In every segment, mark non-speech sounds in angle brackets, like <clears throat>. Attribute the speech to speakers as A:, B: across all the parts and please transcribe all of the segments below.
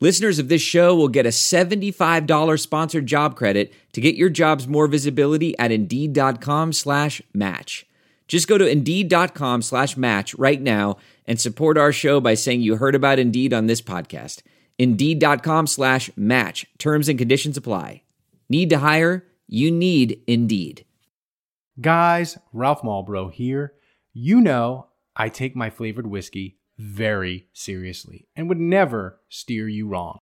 A: Listeners of this show will get a $75 sponsored job credit to get your jobs more visibility at Indeed.com slash match. Just go to Indeed.com slash match right now and support our show by saying you heard about Indeed on this podcast. Indeed.com slash match. Terms and conditions apply. Need to hire? You need Indeed.
B: Guys, Ralph Malbrough here. You know I take my flavored whiskey very seriously and would never steer you wrong.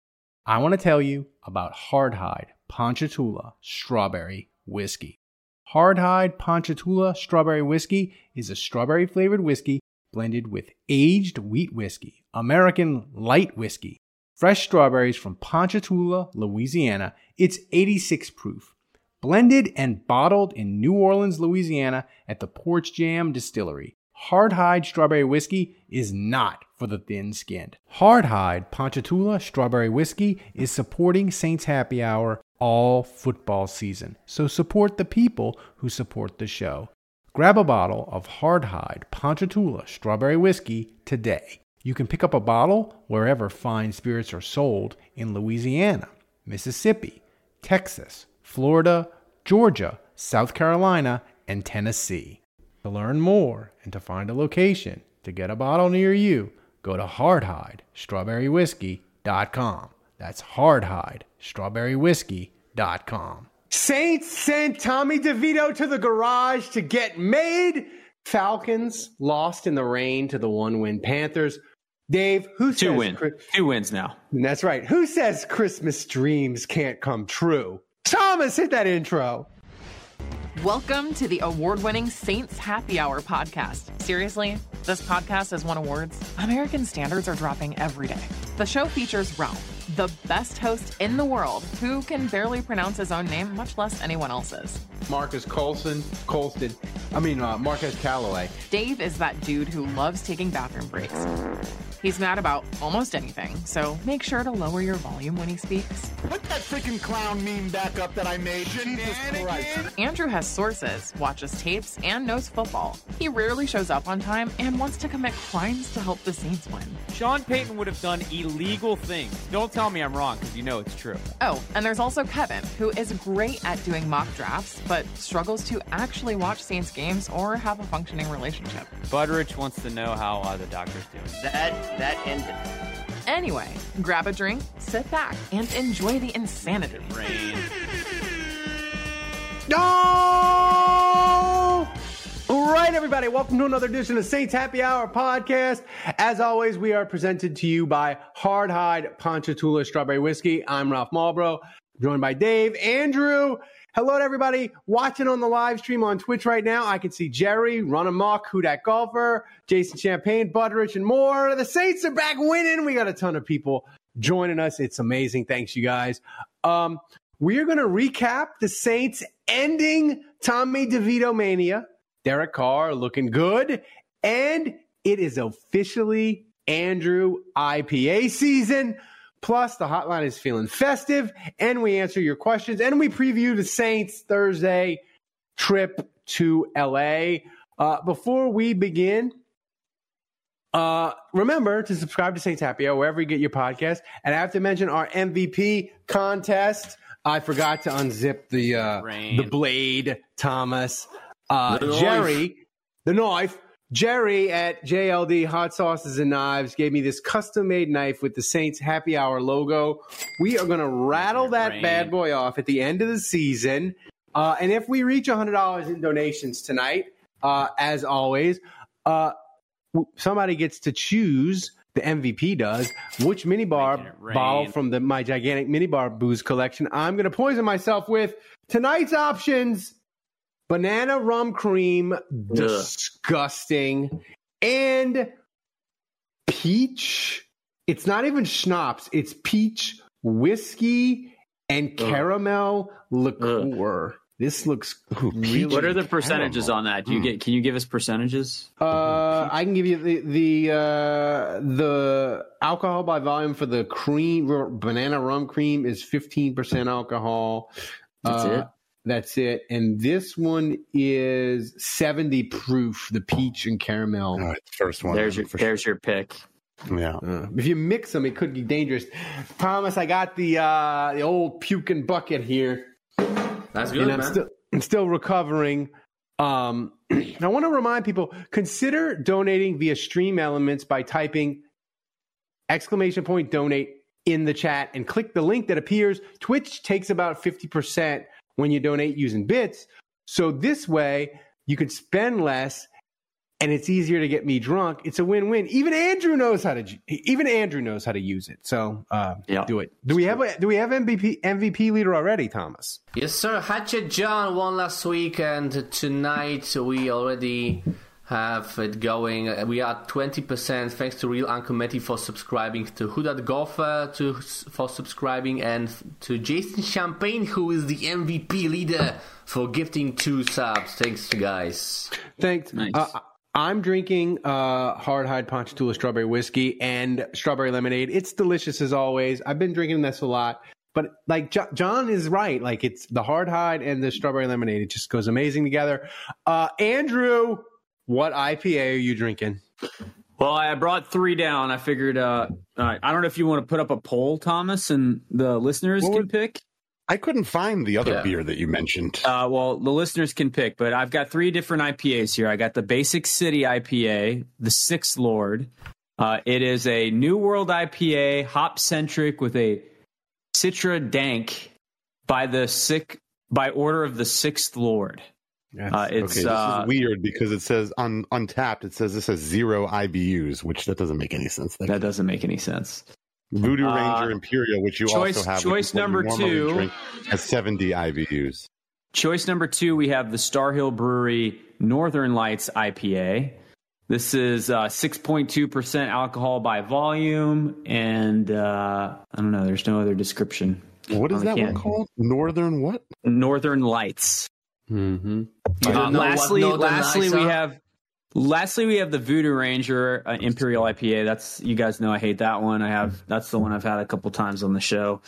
B: I want to tell you about Hardhide Ponchatoula Strawberry Whiskey. Hardhide Ponchatoula Strawberry Whiskey is a strawberry flavored whiskey blended with aged wheat whiskey, American light whiskey, fresh strawberries from Ponchatoula, Louisiana. It's 86 proof. Blended and bottled in New Orleans, Louisiana at the Porch Jam Distillery. Hardhide Strawberry Whiskey is not for the thin skinned. Hardhide Ponchatoula Strawberry Whiskey is supporting Saints Happy Hour all football season. So support the people who support the show. Grab a bottle of Hardhide Ponchatoula Strawberry Whiskey today. You can pick up a bottle wherever fine spirits are sold in Louisiana, Mississippi, Texas, Florida, Georgia, South Carolina, and Tennessee. To learn more and to find a location to get a bottle near you, go to hardhidestrawberrywhiskey.com. That's hardhidestrawberrywhiskey.com.
C: Saints sent Tommy DeVito to the garage to get made. Falcons lost in the rain to the one win Panthers. Dave, who
D: Two
C: says
D: wins. Two wins now.
C: That's right. Who says Christmas dreams can't come true? Thomas, hit that intro.
E: Welcome to the award winning Saints Happy Hour podcast. Seriously, this podcast has won awards. American standards are dropping every day. The show features Ralph, the best host in the world, who can barely pronounce his own name, much less anyone else's.
F: Marcus Colson, Colston, I mean uh, Marquez Callaway.
E: Dave is that dude who loves taking bathroom breaks. He's mad about almost anything, so make sure to lower your volume when he speaks.
G: Put that freaking clown meme back up that I made. Jesus Christ.
E: Andrew has sources, watches tapes, and knows football. He rarely shows up on time and wants to commit crimes to help the Saints win.
D: Sean Payton would have done illegal things. Don't tell me I'm wrong because you know it's true.
E: Oh, and there's also Kevin, who is great at doing mock drafts, but struggles to actually watch Saints games or have a functioning relationship.
D: Budrich wants to know how uh, the doctor's doing.
H: That that ended.
E: Anyway, grab a drink, sit back, and enjoy the insanity.
D: Rain.
C: No! Right, everybody, welcome to another edition of Saints Happy Hour podcast. As always, we are presented to you by Hard Hardhide Ponchatoula Strawberry Whiskey. I'm Ralph Malbrough, joined by Dave, Andrew. Hello to everybody watching on the live stream on Twitch right now. I can see Jerry, Run Amok, Who Dat Golfer, Jason Champagne, Butteridge, and more. The Saints are back winning. We got a ton of people joining us. It's amazing. Thanks, you guys. Um, we are going to recap the Saints ending Tommy DeVito mania. Derek Carr looking good. And it is officially Andrew IPA season. Plus, the hotline is feeling festive, and we answer your questions, and we preview the Saints Thursday trip to LA. Uh, before we begin, uh, remember to subscribe to Saints Happy Hour wherever you get your podcast. And I have to mention our MVP contest. I forgot to unzip the uh, the blade, Thomas. Uh,
F: The.
C: Jerry, the knife. Jerry at JLD Hot Sauces and Knives gave me this custom made knife with the Saints Happy Hour logo. We are going to rattle that
D: Rain.
C: bad boy off at the end of the season. Uh, and if we reach $100 in donations tonight, uh, as always, uh, somebody gets to choose. The MVP does which minibar bottle from the my gigantic minibar booze collection. I'm going to poison myself with tonight's options: banana rum cream, disgusting, and peach. It's not even schnapps. It's peach whiskey and caramel liqueur. This looks really.
D: What are the percentages
C: caramel.
D: on that? Do you get? Can you give us percentages?
C: Uh, I can give you the the uh, the alcohol by volume for the cream banana rum cream is fifteen percent alcohol.
D: That's
C: Uh,
D: it?
C: That's it. And this one is seventy proof. The peach and caramel.
H: All right, first one.
D: There's your
H: for
D: there's your pick.
H: yeah.
C: Uh, if you mix them, it could be dangerous. Thomas, I got the uh, the old puking bucket here.
I: That's good,
C: and I'm
I: man.
C: still I'm still recovering. Um, <clears throat> I want to remind people: consider donating via Stream Elements by typing exclamation point donate in the chat and click the link that appears. Twitch takes about fifty percent when you donate using bits, so this way you can spend less. And it's easier to get me drunk. It's a win-win. Even Andrew knows how to. Even Andrew knows how to use it. So uh,
D: Yeah.
C: do it. Do we have a Do we have MVP MVP leader already, Thomas?
I: Yes, sir. Hatchet John won last week, and tonight we already have it going. We are 20% thanks to Real Uncommittee for subscribing, to Who Dat Golfer to, for subscribing, and to Jason Champagne, who is the MVP leader, for gifting two subs. Thanks, guys.
C: Thanks.
D: Nice.
C: Uh, I'm drinking uh, Hard Hide Ponchatoula strawberry whiskey and strawberry lemonade. It's delicious as always. I've been drinking this a lot, but like Jo- John is right. Like it's the Hard Hide and the strawberry lemonade. It just goes amazing together. Uh, Andrew, what IPA are you drinking?
D: Well, I brought three down. I figured. Uh, uh, I don't know if you want to put up a poll, Thomas, and the listeners
H: What
D: can pick.
H: I couldn't find the other
I: Yeah.
H: beer that you mentioned.
D: Uh, well, the listeners can pick, but I've got three different IPAs here. I got the Basic City IPA, the Sixth Lord. Uh, it is a New World IPA, hop centric with a Citra Dank by the sick by order of the Sixth Lord. Uh, it's
H: okay, this
D: uh,
H: is weird because it says on Untappd, it says this has zero IBUs, which that doesn't make any sense.
D: that doesn't make any sense.
H: Voodoo
D: Uh,
H: Ranger Imperial, which you
D: choice-
H: also have,
D: choice
H: which is
D: number two.
H: drink, has 70 IBUs.
D: Choice number two, we have the Starr Hill Brewery Northern Lights IPA. This is uh, 6.2% alcohol by volume, and uh, I don't know, there's no other description.
H: What is that
D: can.
H: one called? Northern what?
D: Northern Lights.
C: Mm-hmm.
D: Uh,
I: don't what
D: lastly, lastly we have lastly we have the Voodoo Ranger uh, Imperial IPA. That's you guys know I hate that one. I have that's the one I've had a couple times on the show.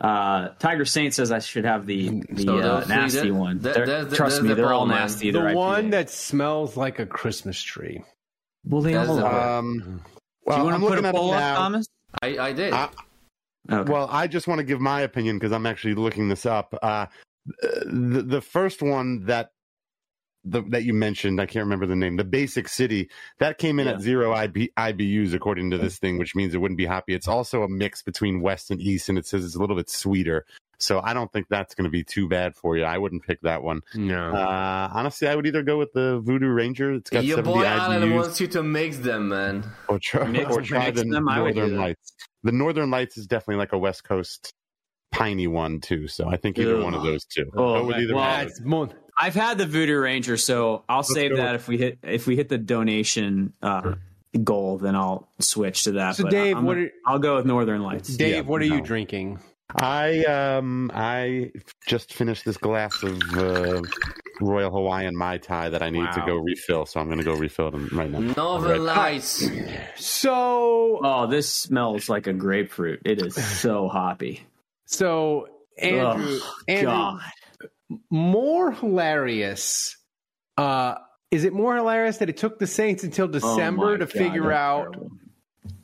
D: Uh, Tiger Saint says I should have the the
I: So
D: uh, nasty
I: that-
D: one.
I: that-
D: They're- trust me,
I: the
D: they're all
I: man.
D: nasty.
C: The one
D: IPA.
C: that smells like a Christmas tree.
D: well, they all
I: the
D: are.
I: one.
H: Um, well,
D: Do you want
H: I'm
D: to put a
H: at
D: poll up. Thomas?
I: I, I did.
H: I-
D: Okay.
H: Well, I just want to give my opinion because I'm actually looking this up. Uh, the the first one that the, that you mentioned, I can't remember the name. The Basic City that came in
D: Yeah.
H: at zero IB, IBUs according to this thing, which means it wouldn't be hoppy. It's also a mix between West and East, and it says it's a little bit sweeter. So I don't think that's going to be too bad for you. I wouldn't pick that one.
C: No.
H: Uh, honestly, I would either go with the Voodoo Ranger. It's got
I: Your
H: 70
I: boy Alan wants you to mix them, man.
H: or try,
D: Mix-
H: or try
D: mix
H: the
D: them, I
H: Northern. Lights. The Northern Lights is definitely like a West Coast piney one too. So I think either
D: Ugh.
H: one of those two.
D: Oh,
H: with either
D: well,
H: one.
D: I've had the Voodoo Ranger, so I'll save that
H: with-
D: if we hit if we hit the donation uh, goal, then I'll switch to that.
C: So,
D: But
C: Dave,
D: I'm
C: what
D: gonna-
C: are-
D: I'll go with Northern Lights.
C: Dave,
H: Yeah,
C: what are you drinking?
H: I um I just finished this glass of uh, Royal Hawaiian Mai Tai that I need to go refill. So I'm going to go refill them right now.
I: Northern
H: Right.
I: Lights.
C: So,
D: Oh, this smells like a grapefruit. It is so hoppy.
C: So Andrew,
D: Ugh,
C: Andrew,
D: God.
C: more hilarious. Uh, is it more hilarious that it took the Saints until
D: Oh
C: December
D: my
C: to
D: God,
C: figure out
D: terrible.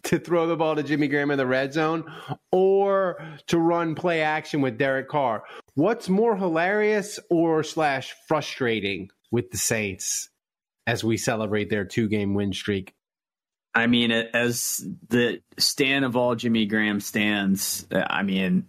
C: to throw the ball to Jimmy Graham in the red zone or to run play action with Derek Carr? What's more hilarious or slash frustrating with the Saints as we celebrate their two game win streak?
D: I mean, as the stand of all Jimmy Graham stands, uh, I mean,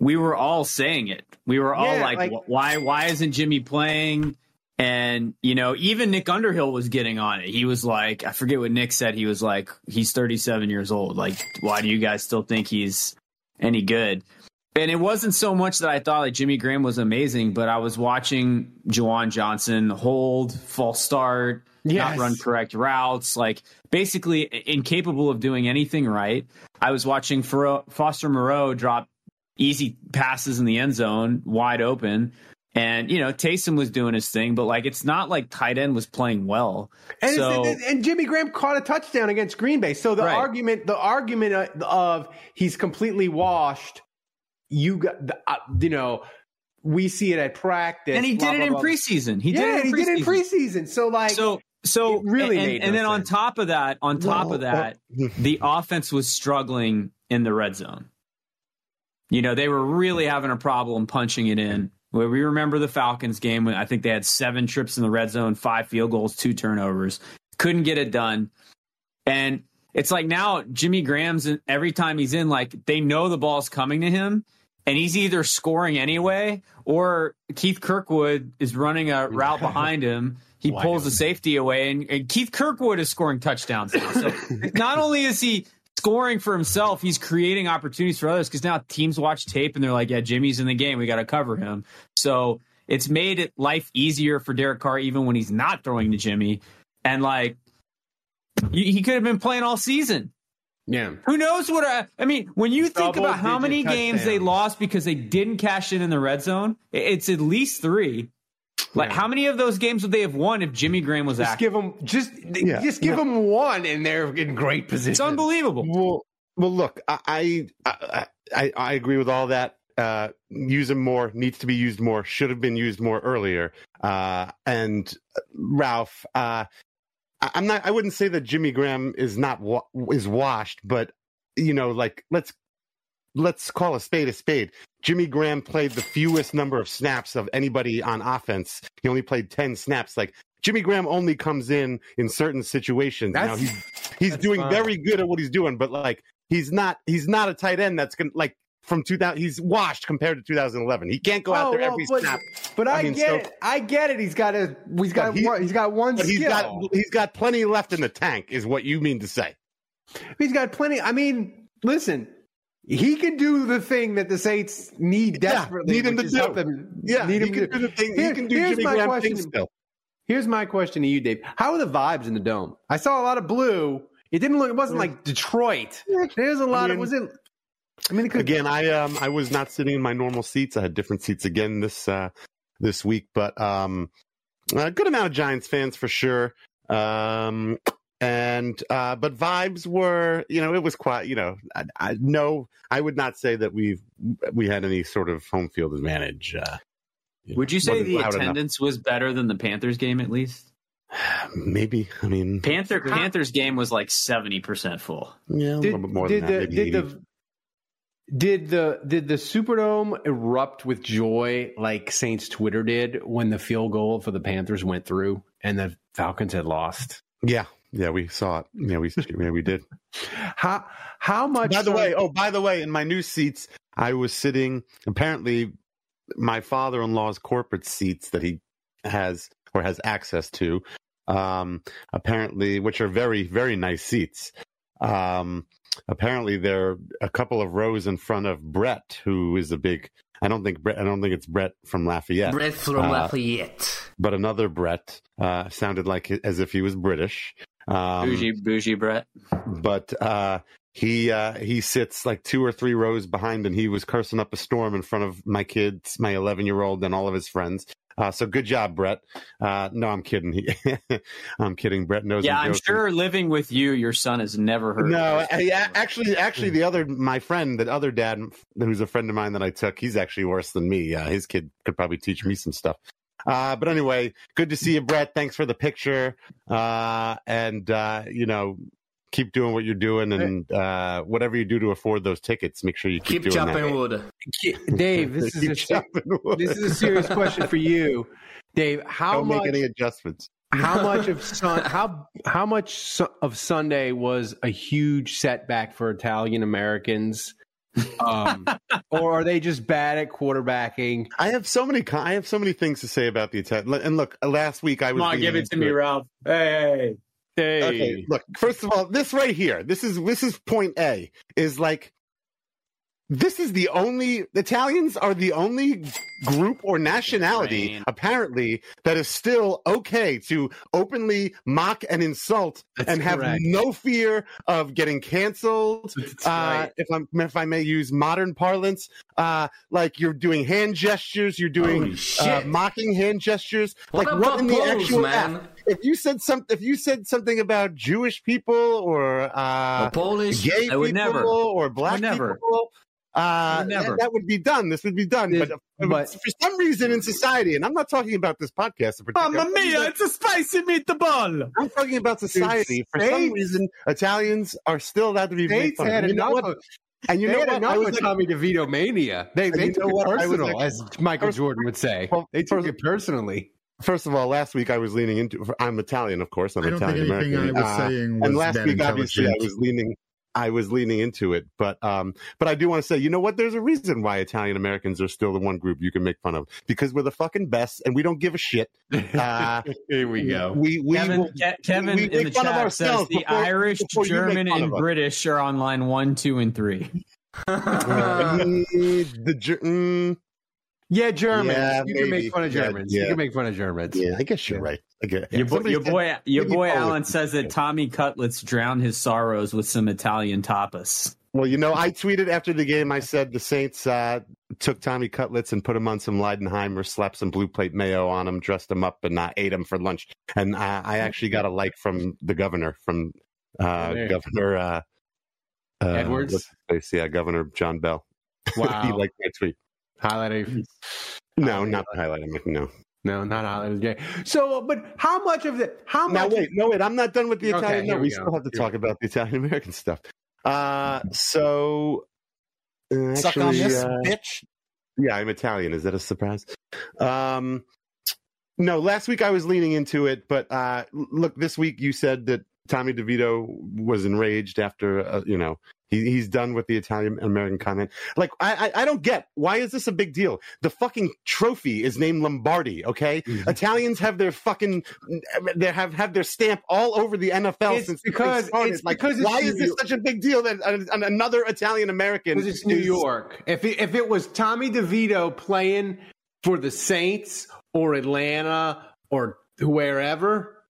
D: we were all saying it. We were all
C: Yeah,
D: like,
C: like-
D: "Why? Why isn't Jimmy playing?" And you know, even Nick Underhill was getting on it. He was like, I forget what Nick said. He was like, "He's 37 years old. Like, why do you guys still think he's any good?" And it wasn't so much that I thought like Jimmy Graham was amazing, but I was watching Juwan Johnson hold, false start,
C: Yes.
D: not run correct routes, like basically incapable of doing anything right. I was watching Foster Moreau drop easy passes in the end zone, wide open. And you know, Taysom was doing his thing, but like it's not like tight end was playing well.
C: And,
D: so
C: it's- and Jimmy Graham caught a touchdown against Green Bay. So the
D: Right.
C: argument, the argument of he's completely washed, you got, the- uh, you know, we see it at practice,
D: and he
C: blah,
D: did it
C: blah,
D: in
C: blah.
D: preseason. He
C: yeah,
D: did it in
C: he
D: preseason.
C: did it in preseason. So like,
D: so so
C: It really
D: and, and
C: no
D: then on top of that, on top
H: Well,
D: of that, the offense was struggling in the red zone. You know, they were really having a problem punching it in. Well, we remember the Falcons game when I think they had seven trips in the red zone, five field goals, two turnovers. Couldn't get it done. And it's like now Jimmy Graham's in, every time he's in, like they know the ball's coming to him, and he's either scoring anyway or Keith Kirkwood is running a route behind him. He pulls the safety away, and, and Keith Kirkwood is scoring touchdowns now. So <laughs> not only is he scoring for himself, he's creating opportunities for others because now teams watch tape and they're like, yeah, Jimmy's in the game. We got to cover him. So it's made it life easier for Derek Carr even when he's not throwing to Jimmy. And like, he could have been playing all season.
C: yeah,
D: Who knows what? I, I mean, when you think about how many
C: Double-digit
D: games they lost because they didn't cash in in the red zone, it's at least three. Like,
C: Yeah.
D: how many of those games would they have won if Jimmy Graham was
C: just
D: active?
C: give them just
H: Yeah,
C: just give them one, and they're in great position.
D: It's unbelievable.
H: Well, well, look, I I I, I agree with all that. Uh, use him more. Needs to be used more. Should have been used more earlier. Uh, and uh, Ralph, uh, I, I'm not. I wouldn't say that Jimmy Graham is not wa- is washed, but you know, like let's let's call a spade a spade. Jimmy Graham played the fewest number of snaps of anybody on offense. He only played ten snaps. Like Jimmy Graham only comes in in certain situations. Now
C: That's-
H: he's <laughs> he's doing
C: fine.
H: very good at what he's doing, but like he's not he's not a tight end that's gonna like from 2000 he's washed compared to 2011 he can't go out
C: Oh,
H: there
C: well,
H: every
C: but,
H: snap
C: But I,
H: I mean,
C: get
H: so-
C: it. I get it. He's got a. He's got.
H: He-
C: one, he's got one
H: but he's
C: skill.
H: got he's got plenty left in the tank is what you mean to say
C: He's got plenty. I mean, listen, he can do the thing that the Saints need
H: Yeah,
C: desperately.
H: need him to do.
C: them-
H: yeah
C: need
H: he
C: him
H: can
C: to
H: do the thing
C: Here-
H: he can do
C: here's
H: Jimmy
C: my
H: Graham
C: question.
H: still
C: Here's my question to you, Dave. How are the vibes in the dome? I saw a lot of blue. It didn't look. It wasn't like Detroit. There's a lot
H: mean-
C: of. Was it? I mean, it could.
H: again i um i was not sitting in my normal seats i had different seats again this uh this week but um a good amount of giants fans for sure um and uh but vibes were you know it was quite you know I, I no i would not say that we've we had any sort of home field advantage uh you know,
D: Would you say the
H: loud enough.
D: attendance was better than the Panthers game at least? <sighs>
H: maybe i mean
D: Panther Panthers game was like seventy percent full.
H: yeah a
C: Did,
H: little bit more
C: did
H: than that
C: the
H: maybe
C: did
H: 80.
C: the did the did the Superdome erupt with joy like Saints Twitter did when the field goal for the Panthers went through and the Falcons had lost?
H: yeah yeah we saw it yeah we <laughs> yeah we did
C: How how much?
H: By the way, oh, by the way, in my new seats, I was sitting. Apparently, my father-in-law's corporate seats that he has or has access to, um, apparently, which are very, very nice seats. Um, apparently, they're a couple of rows in front of Brett, who is a big. I don't think Brett. I don't think it's Brett from Lafayette,
I: Brett from
H: Uh,
I: Lafayette.
H: but another Brett uh, sounded like as if he was British. Um,
D: bougie, bougie, Brett.
H: but uh he uh he sits like two or three rows behind and he was cursing up a storm in front of my kids my 11 year old and all of his friends uh so good job brett uh no i'm kidding he, <laughs> i'm kidding brett knows
D: Yeah,
H: I'm
D: I'm sure living with you, your son has never heard.
H: no
D: of.
H: I, actually actually the other my friend the other dad who's a friend of mine that i took he's actually worse than me uh, his kid could probably teach me some stuff uh, but anyway, good to see you, Brett. Thanks for the picture. Uh, and, uh, you know, keep doing what you're doing and, uh, whatever you do to afford those tickets, make sure you keep,
I: Keep
H: doing
I: chopping
H: that.
I: wood.
C: Dave, this <laughs> is a
H: wood.
C: this is a serious question for you, Dave. How
H: Don't
C: much?
H: make any adjustments.
C: how <laughs> much of sun, how how much of Sunday was a huge setback for Italian Americans, um, <laughs> or are they just bad at quarterbacking?
H: I have so many, I have so many things to say about the attack. And look, last week I was.
D: Come on, give it to
H: into
D: me, Ralph. Hey,
C: Hey,
H: Okay, look. First of all, this right here, this is this is point A. Is like this is the only Italians are the only group or nationality apparently that is still okay to openly mock and insult
C: That's
H: and have
C: correct.
H: no fear of getting canceled. Uh, if I'm if I may use modern parlance, uh, like you're doing hand gestures, you're doing uh, mocking hand gestures.
I: What
H: like what in the
I: pose,
H: actual
I: man?
H: If you said some, if you said something about Jewish people or uh,
I: Or Polish?
H: gay people
D: never.
H: or black people. Uh,
D: never.
H: That, that would be done. This would be done.
C: This-
H: but,
C: but-
H: for some reason in society, and I'm not talking about this podcast in particular.
D: Mamma mia, it's a spicy meatball.
H: I'm talking about society. For some reason, Italians are still allowed to be made fun of.
C: had
H: And you know
C: enough
H: what? And you
C: they
H: know what? I
C: of
H: was like,
C: Tommy DeVito mania. They, they
H: you
C: took
H: know
C: it
H: what? I
C: personal,
H: like-
C: as Michael
H: First-
C: Jordan would say.
H: Well,
C: they took
H: first-
C: it personally.
H: first of all, last week I was leaning into. I'm Italian, of course. I'm
J: I don't think
H: Italian
J: anything I
H: American.
J: was
H: Uh,
J: saying was
H: and last week, obviously, I was leaning. I was leaning into it, but um, but I do want to say, you know what? There's a reason why Italian Americans are still the one group you can make fun of because we're the fucking best, and we don't give a shit. <laughs> Uh,
C: Here we go.
H: we we
D: Kevin,
H: will-
D: Ke- Kevin
H: we
D: in the chat says
H: ourselves
D: the
H: before-
D: Irish,
H: before
D: German, and. British are on line one, two, and three. <laughs>
H: Mm, the Ger- mm,
C: Yeah, Germans.
H: Yeah,
C: you can make fun of
H: Yeah,
C: Germans.
H: yeah.
C: You can make fun of Germans.
H: yeah, I guess you're right. I get
D: Your, boy, your
H: said-
D: boy, your boy
H: Polish.
D: Alan says that Tommy Cutlets drowned his sorrows with some Italian tapas.
H: Well, you know, I tweeted after the game. I said the Saints uh, took Tommy Cutlets and put him on some Leidenheimer, slapped some blue plate mayo on him, dressed him up, and uh, ate him for lunch. And uh, I actually got a like from the governor, from uh,
C: there.
H: Governor uh, uh,
C: Edwards?
H: what's his face? Yeah, Governor John Bel. Wow, <laughs> he
C: Wow.
H: liked my tweet.
C: Highlight a
H: No, not the highlight. I'm no.
C: No, not highlight a So, but how much of the how
H: Now
C: much?
H: wait, no wait. I'm not done with the Italian.
C: here
H: no,
C: we
H: we still have to
C: Here
H: talk about the Italian American stuff. Uh, so uh,
G: Suck on this,
H: uh,
G: bitch.
H: Yeah, I'm Italian. Is that a surprise? Um, no, last week I was leaning into it, but uh, look, this week you said that Tommy DeVito was enraged after, uh, you know, he, he's done with the Italian American comment. Like, I, I, I don't get why is this a big deal? The fucking trophy is named Lombardi. Okay, mm-hmm. Italians have their fucking they have have their stamp all over the NFL
C: It's
H: since
C: because-
H: it
C: it's
H: like,
C: because it's
H: why is
C: New
H: this such a big deal that an- another Italian American?
C: Because it's New
H: is-
C: York. If it, if it was Tommy DeVito playing for the Saints or Atlanta or wherever,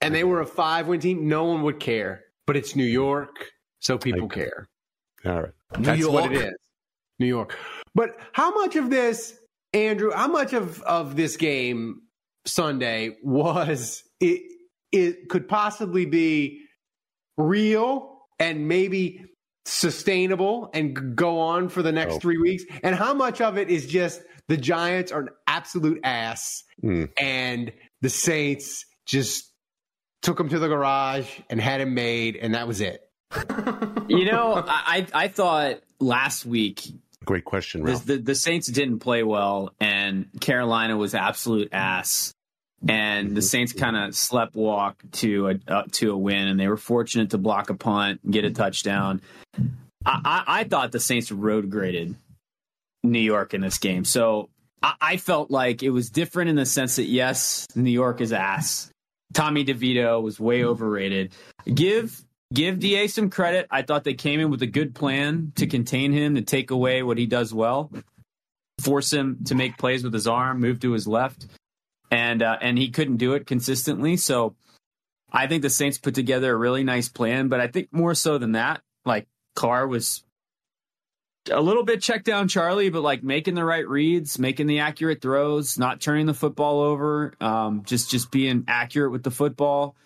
C: and they mm-hmm. were a five win team, no one would care. But it's New York, so people
H: Like-
C: care.
H: All right.
C: That's what it is. New York. But how much of this, Andrew, how much of, of this game Sunday was it it could possibly be real and maybe sustainable and go on for the next
H: Oh.
C: three weeks? And how much of it is just the Giants are an absolute ass
H: Mm.
C: and the Saints just took them to the garage and had him made, and that was it?
D: You know, I I thought last week
H: Great question,
D: the,
H: Ralph.
D: the the Saints didn't play well, and Carolina was absolute ass, and the Saints kind of slept walk to a uh, to a win, and they were fortunate to block a punt, and get a touchdown. I, I, I thought the Saints road graded New York in this game, so I, I felt like it was different in the sense that yes, New York is ass. Tommy DeVito was way overrated. Give give Da some credit. I thought they came in with a good plan to contain him, to take away what he does well, force him to make plays with his arm, move to his left, and uh, and he couldn't do it consistently. So I think the Saints put together a really nice plan, but I think more so than that, like Carr was a little bit check down Charlie, but like making the right reads, making the accurate throws, not turning the football over, um, just just being accurate with the football.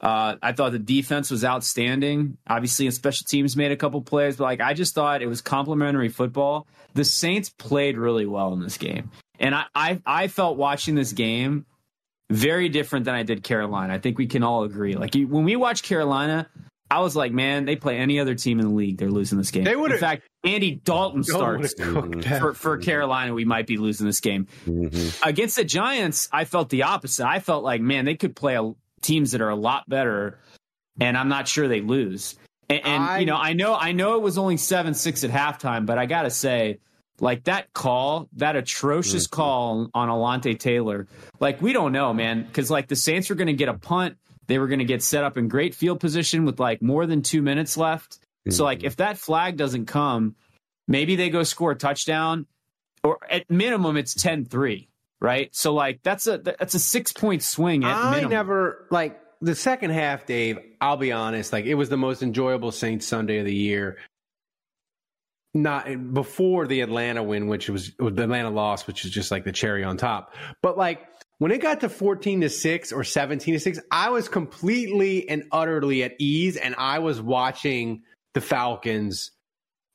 D: Uh, I thought the defense was outstanding. Obviously, and special teams made a couple plays, but like I just thought it was complimentary football. The Saints played really well in this game, and I I, I felt watching this game very different than I did Carolina. I think we can all agree. Like you, when we watch Carolina, I was like, man, they play any other team in the league, they're losing this game.
C: They
D: would.
C: In
D: fact, Andy Dalton starts
C: wanna cook that.
D: for, for Carolina, we might be losing this game. Against the Giants, I felt the opposite. I felt like, man, they could play a, teams that are a lot better, and I'm not sure they lose. And, and
C: I-
D: you know, I know, I know it was only seven six at halftime, but I gotta say, like that call, that atrocious mm-hmm. call on Alontae Taylor, like we don't know, man, because like the Saints were going to get a punt, they were going to get set up in great field position with like more than two minutes left. So like mm-hmm. if that flag doesn't come, maybe they go score a touchdown, or at minimum it's 10-3, right? So like that's a that's a six point swing at
C: I
D: minimum.
C: never like the second half, Dave. I'll be honest, like it was the most enjoyable Saints Sunday of the year. Not before the Atlanta win, which was the Atlanta loss, which is just like the cherry on top. But like when it got to 14 to 6 or 17 to 6, I was completely and utterly at ease and I was watching the Falcons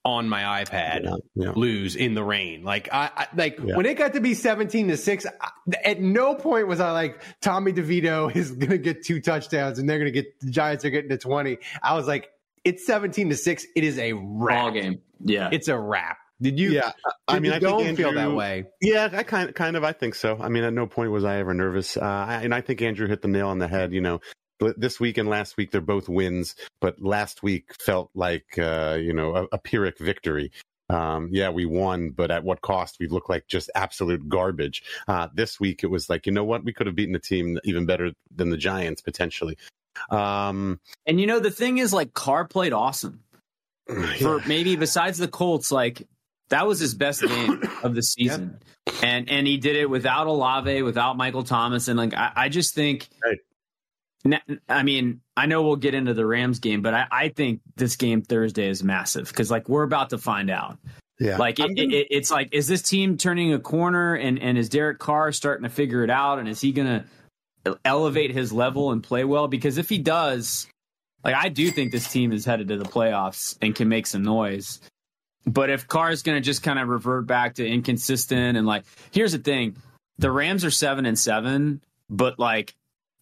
C: on my iPad
H: Yeah, yeah.
C: lose in the rain. Like I, I like
H: Yeah.
C: when it got to be 17 to 6, I, at no point was I like Tommy DeVito <laughs> is going to get two touchdowns and they're going to get the Giants are getting to 20. I was like it's 17 to 6. It is a wrap.
D: ball game. Yeah.
C: It's a wrap. Did you
H: yeah, I mean,
C: you
H: I think
C: don't feel that way.
H: Yeah, I kind of, kind of, I think so. I mean, at no point was I ever nervous, uh, I- and I think Andrew hit the nail on the head. You know, but this week and last week they're both wins, but last week felt like uh, you know a, a pyrrhic victory. Um, yeah, we won, but at what cost? We look like just absolute garbage. Uh, this week it was like, you know what? We could have beaten a team even better than the Giants potentially. Um,
D: And you know the thing is like Carr played awesome. <sighs> For maybe besides the Colts, like that was his best game of the season. And and he did it without Olave, without Michael Thomas. And like I, I just think
H: Right.
D: Na- I mean, I know we'll get into the Rams game, but I, I think this game Thursday is massive because like we're about to find out.
H: yeah,
D: Like it, it, it- it's like, is this team turning a corner and and is Derek Carr starting to figure it out and is he gonna elevate his level and play well? Because if he does, like I do think this team is headed to the playoffs and can make some noise. But if Carr is gonna just kind of revert back to inconsistent and like, here's the thing: the Rams are seven and seven, but like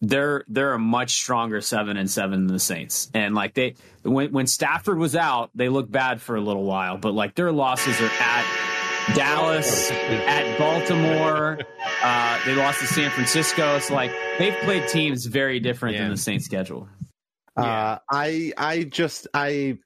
D: they're they're a much stronger seven and seven than the Saints. And like they when when Stafford was out, they looked bad for a little while, but like their losses are at Dallas, at Baltimore. <laughs> Uh, they lost to San Francisco. So like they've played teams very different
C: Yeah.
D: than the Saints schedule.
H: Uh, I I just I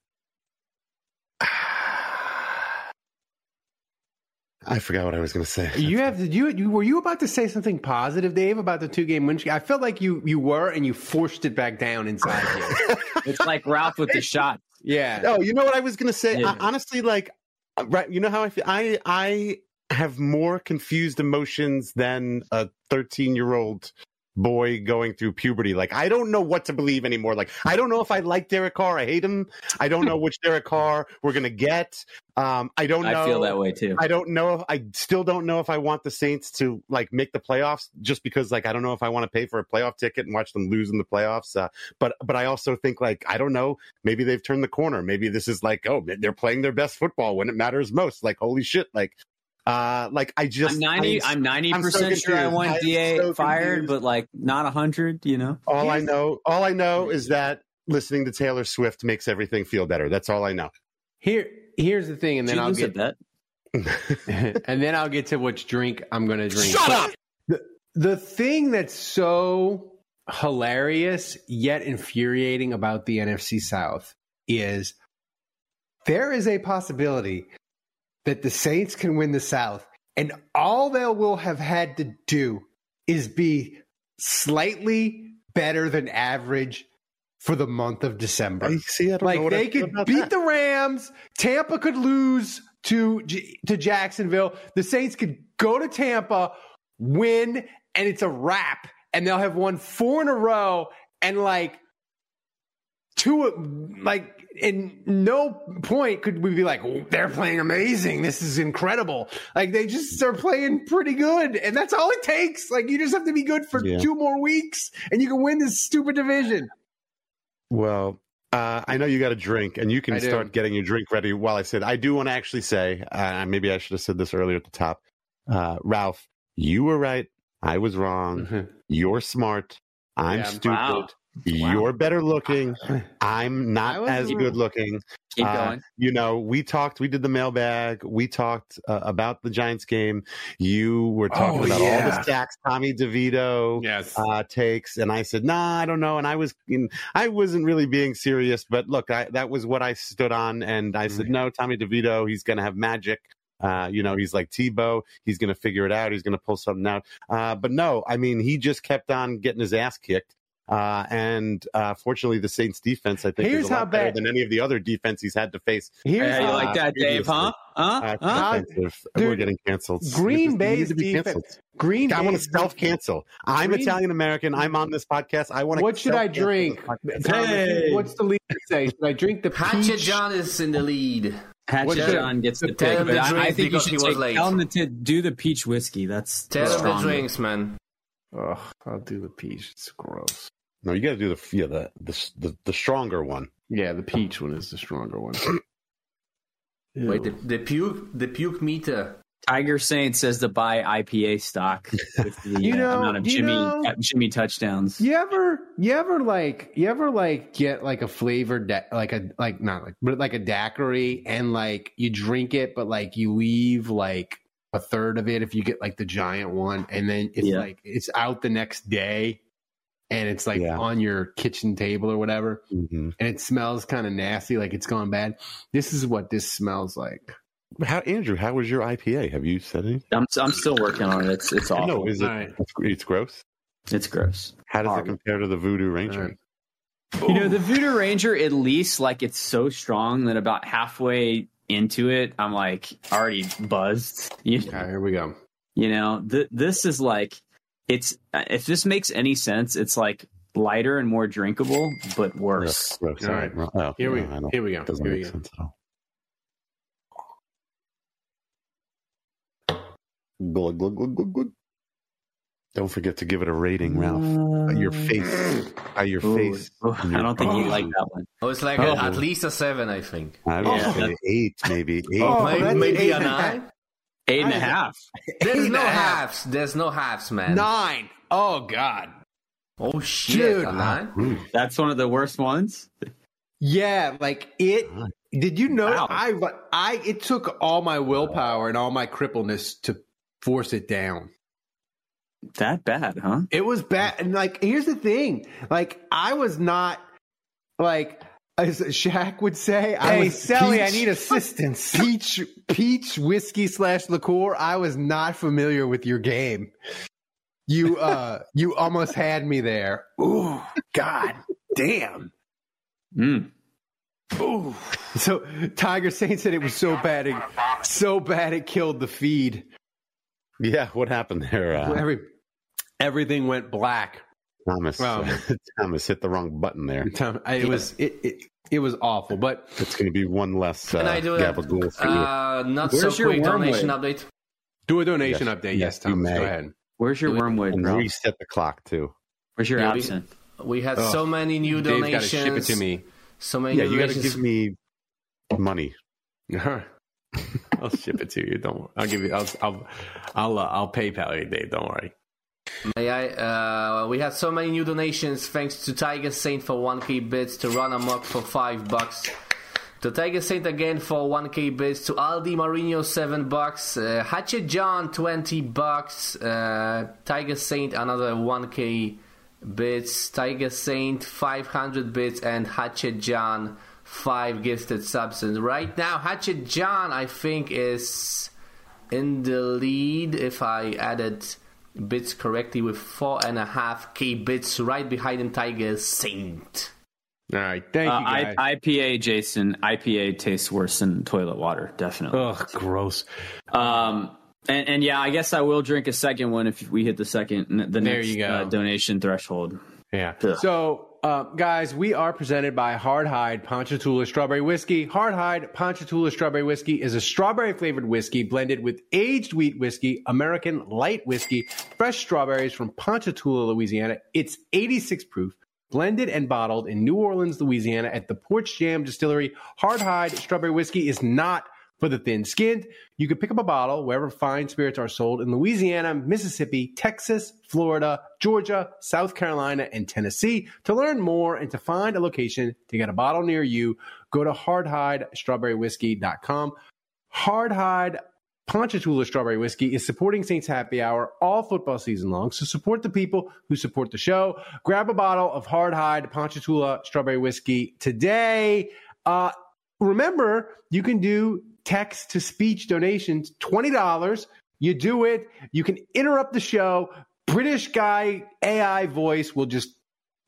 H: I forgot what I was going to say.
C: You have did you, you were you about to say something positive, Dave, about the two game win streak? I felt like you you were, and you forced it back down inside you. <laughs>
D: It's like Ralph with the shot.
C: yeah,
H: Oh, you know what I was going to say?
D: Yeah.
H: I, honestly, like, uh, right? You know how I feel? I I have more confused emotions than a 13 year old boy going through puberty. Like, I don't know what to believe anymore. Like, I don't know if I like Derek Carr. I hate him. I don't know <laughs> which Derek Carr we're going to get. Um, I don't know.
D: I feel that way too.
H: I don't know if I still don't know if I want the Saints to like make the playoffs just because like I don't know if I want to pay for a playoff ticket and watch them lose in the playoffs. Uh, but but I also think like I don't know maybe they've turned the corner. Maybe this is like oh they're playing their best football when it matters most. Like holy shit like uh like I just
D: I'm ninety.
H: I-
D: I'm ninety
H: I'm so
D: percent sure I want
H: I'm
D: Da
H: so
D: fired,
H: confused.
D: but like not hundred. You know.
H: all I know all I know is that listening to Taylor Swift makes everything feel better. That's all I know.
C: here here's the thing, and then
D: Did
C: I'll get
D: bet? <laughs>
C: and then I'll get to which drink I'm going to drink.
H: Shut
C: But
H: up!
C: The, the thing that's so hilarious yet infuriating about the NFC South is there is a possibility that the Saints can win the South, and all they will have had to do is be slightly better than average for the month of December.
H: I see. I
C: Like
H: I
C: they
H: feel
C: could beat
H: that.
C: the Rams, Tampa could lose to to Jacksonville. The Saints could go to Tampa, win, and it's a wrap. And they'll have won four in a row, and like two, like in no point could we be like "Oh, they're playing amazing. This is incredible. Like they just are playing pretty good, and that's all it takes. Like you just have to be good for
H: Yeah.
C: two more weeks, and you can win this stupid division.
H: Well, uh, I know you got a drink, and you can
C: I do.
H: start getting your drink ready while I said. I do want to actually say, uh, maybe I should have said this earlier at the top. Uh, Ralph, you were right. I was wrong. You're smart. I'm
C: Yeah,
H: stupid.
D: wow.
H: You're better looking. I'm not as
C: wrong.
H: good looking.
D: Keep
H: Uh,
D: going.
H: You know, we talked, we did the mailbag. We talked uh, about the Giants game. You were talking
C: Oh,
H: about all
C: yeah.
H: the stacks Tommy DeVito
C: Yes.
H: uh, takes, and I said, "Nah, I don't know." And I was, in, I wasn't really being serious, but look, I, that was what I stood on, and I said, "No, Tommy DeVito, he's going to have magic." Uh, you know, he's like Tebow. He's going to figure it out. He's going to pull something out. Uh, but no, I mean, he just kept on getting his ass kicked. Uh, and uh, fortunately, the Saints defense, I think,
C: Here's
H: is a lot
C: how
H: better
C: bad-
H: than any of the other defense he's had to face.
C: Here's
D: Hey, you like that, Dave? Huh? Huh?
H: Uh,
D: huh?
C: Dude,
H: We're getting canceled.
C: Green
H: You
C: Bay's
H: need to be
C: defense.
H: canceled.
C: Green
H: I want to self cancel. I'm Italian American. I'm on this podcast. I want to.
C: What should I drink?
D: Hey.
C: What's the lead say? Should I drink the
I: Hatchet
C: peach?
I: John is in the lead.
D: Hatchet
C: should-
D: John gets the
I: Tell
D: pick, but
I: to
D: I, I think you should take,
I: late.
D: tell him to do the peach whiskey. That's
I: Tell him the drinks, man.
C: Ugh, I'll do the peach. It's gross.
H: No, you got to do the yeah the, the the the stronger one.
C: Yeah, the peach one is the stronger one. <clears throat>
I: Wait, the, the puke, the puke meter.
D: Tiger Saint says to buy IPA stock with <laughs> the
C: You
D: uh,
C: know-
D: amount of
C: you
D: Jimmy
C: know-
D: uh, Jimmy touchdowns.
C: You ever, you ever like, you ever like get like a flavored, da- like a, like not like, but like a daiquiri and like you drink it, but like you leave like a third of it if you get like the giant one, and then it's
D: Yeah.
C: like it's out the next day, and it's like
H: Yeah.
C: on your kitchen table or whatever,
H: Mm-hmm.
C: and it smells kind of nasty, like it's gone bad. This is what this smells like.
H: How Andrew? How was your IPA? Have you said anything?
D: I'm I'm still working on it. It's it's awful.
H: No, is it?
C: All right.
H: It's, it's gross.
D: It's gross.
H: How does
D: Horrible.
H: it compare to the Voodoo Ranger?
C: All right.
D: You know, the Voodoo Ranger, at least, like, it's so strong that about halfway into it, I'm like already buzzed. You,
C: All right, here we go.
D: you know, th- this is like, it's, uh, if this makes any sense, it's like lighter and more drinkable, but worse.
H: Gross.
C: All right.
H: Oh,
C: Here we,
H: no, don't-
C: here we go.
H: Doesn't
C: Here we
H: make
C: go.
H: sense at all. Glug, glug, glug, glug, glug. Don't forget to give it a rating, Ralph. By your mm. face. By your
D: Ooh,
H: face.
D: ooh, I don't think you
H: Oh.
D: like that one.
I: Oh, it's like
D: Oh.
I: a- at least a seven, I think.
H: I would
D: Yeah.
H: say eight, maybe. Oh, eight.
C: Oh,
I: maybe
C: that's
I: maybe
C: eight
I: a
C: and a
I: nine.
D: Eight and a
C: I-
D: half. <laughs>
I: There's
C: Eight
I: no
C: and a half.
I: halves. There's no halves, man.
C: Nine. Oh God.
I: Oh shit,
C: Dude.
I: nine.
D: That's one of the worst ones.
C: Yeah, like it. Did you know?
D: Wow.
C: I I it took all my willpower and all my crippleness to force it down.
D: That bad, huh?
C: It was bad. And like, here's the thing: like, I was not like as Shaq would say. I
F: Hey,
C: was
F: Sally, I need assistance. <laughs>
C: Peach peach whiskey slash liqueur. I was not familiar with your game. You uh, <laughs> you almost had me there. Ooh, God damn.
D: Mm.
C: Ooh. So Tiger Saint said it was so bad, it, so bad it killed the feed.
H: Yeah, what happened there? Uh,
C: Every everything went black.
H: Thomas.
C: Um, <laughs>
H: Thomas hit the wrong button there. <laughs>
C: Tom- I- It was it, it it was awful, but
H: It's going to be one less uh,
I: Can I do that?
H: gabagool for you.
I: Uh, not
D: Where's
I: so quick
D: wormwood?
I: donation update.
C: do a donation
H: Yes,
C: update. Yes,
H: yes,
C: Thomas,
H: may.
C: go ahead.
D: Where's your wormwood,
H: and
D: bro?
H: reset the clock too.
D: Where's your
I: Yeah, we-
D: absinthe?
I: We had
C: Ugh.
I: so many new
C: Dave's got to
I: donations.
C: ship it to me.
I: So many
H: Yeah,
I: new
H: you got to give me money. <laughs>
C: I'll ship it to you. Don't. Worry. I'll give you. I'll. I'll. I'll, uh, I'll PayPal you, Dave. Don't worry.
I: May I? Uh, we had so many new donations thanks to Tiger Saint for 1k bits, to Run Amok for 5 bucks, to Tiger Saint again for 1k bits, to Aldi Marino 7 bucks, uh, Hatchet John 20 bucks, uh, Tiger Saint another 1k bits, Tiger Saint 500 bits, and Hatchet John 5 gifted subs. And right now, Hatchet John, I think, is in the lead if I added bits correctly with four and a half k bits right behind him Tiger Saint.
C: All right. Thank
D: Uh,
C: you,
D: I,
C: guys.
D: IPA, Jason. IPA tastes worse than toilet water, definitely.
C: Ugh, gross.
D: Um, and, and yeah, I guess I will drink a second one if we hit the second, the
C: There
D: next
C: you go.
D: Uh, donation threshold.
C: Yeah.
D: Ugh.
C: So, uh, guys, we are presented by Hard Hide Ponchatoula Strawberry Whiskey. Hard Hide Ponchatoula Strawberry Whiskey is a strawberry flavored whiskey blended with aged wheat whiskey, American light whiskey, fresh strawberries from Ponchatoula, Louisiana. It's 86 proof. Blended and bottled in New Orleans, Louisiana at the Porch Jam Distillery. Hard Hide Strawberry Whiskey is not for the thin skinned. You can pick up a bottle wherever fine spirits are sold in Louisiana, Mississippi, Texas, Florida, Georgia, South Carolina, and Tennessee. To learn more and to find a location to get a bottle near you, go to hardhidestrawberrywhiskey.com. Hardhide Ponchatoula Strawberry Whiskey is supporting Saints Happy Hour all football season long. So support the people who support the show. Grab a bottle of Hardhide Ponchatoula Strawberry Whiskey today. Uh, remember, you can do text to speech donations, $20. You do it. You can interrupt the show. British guy AI voice will just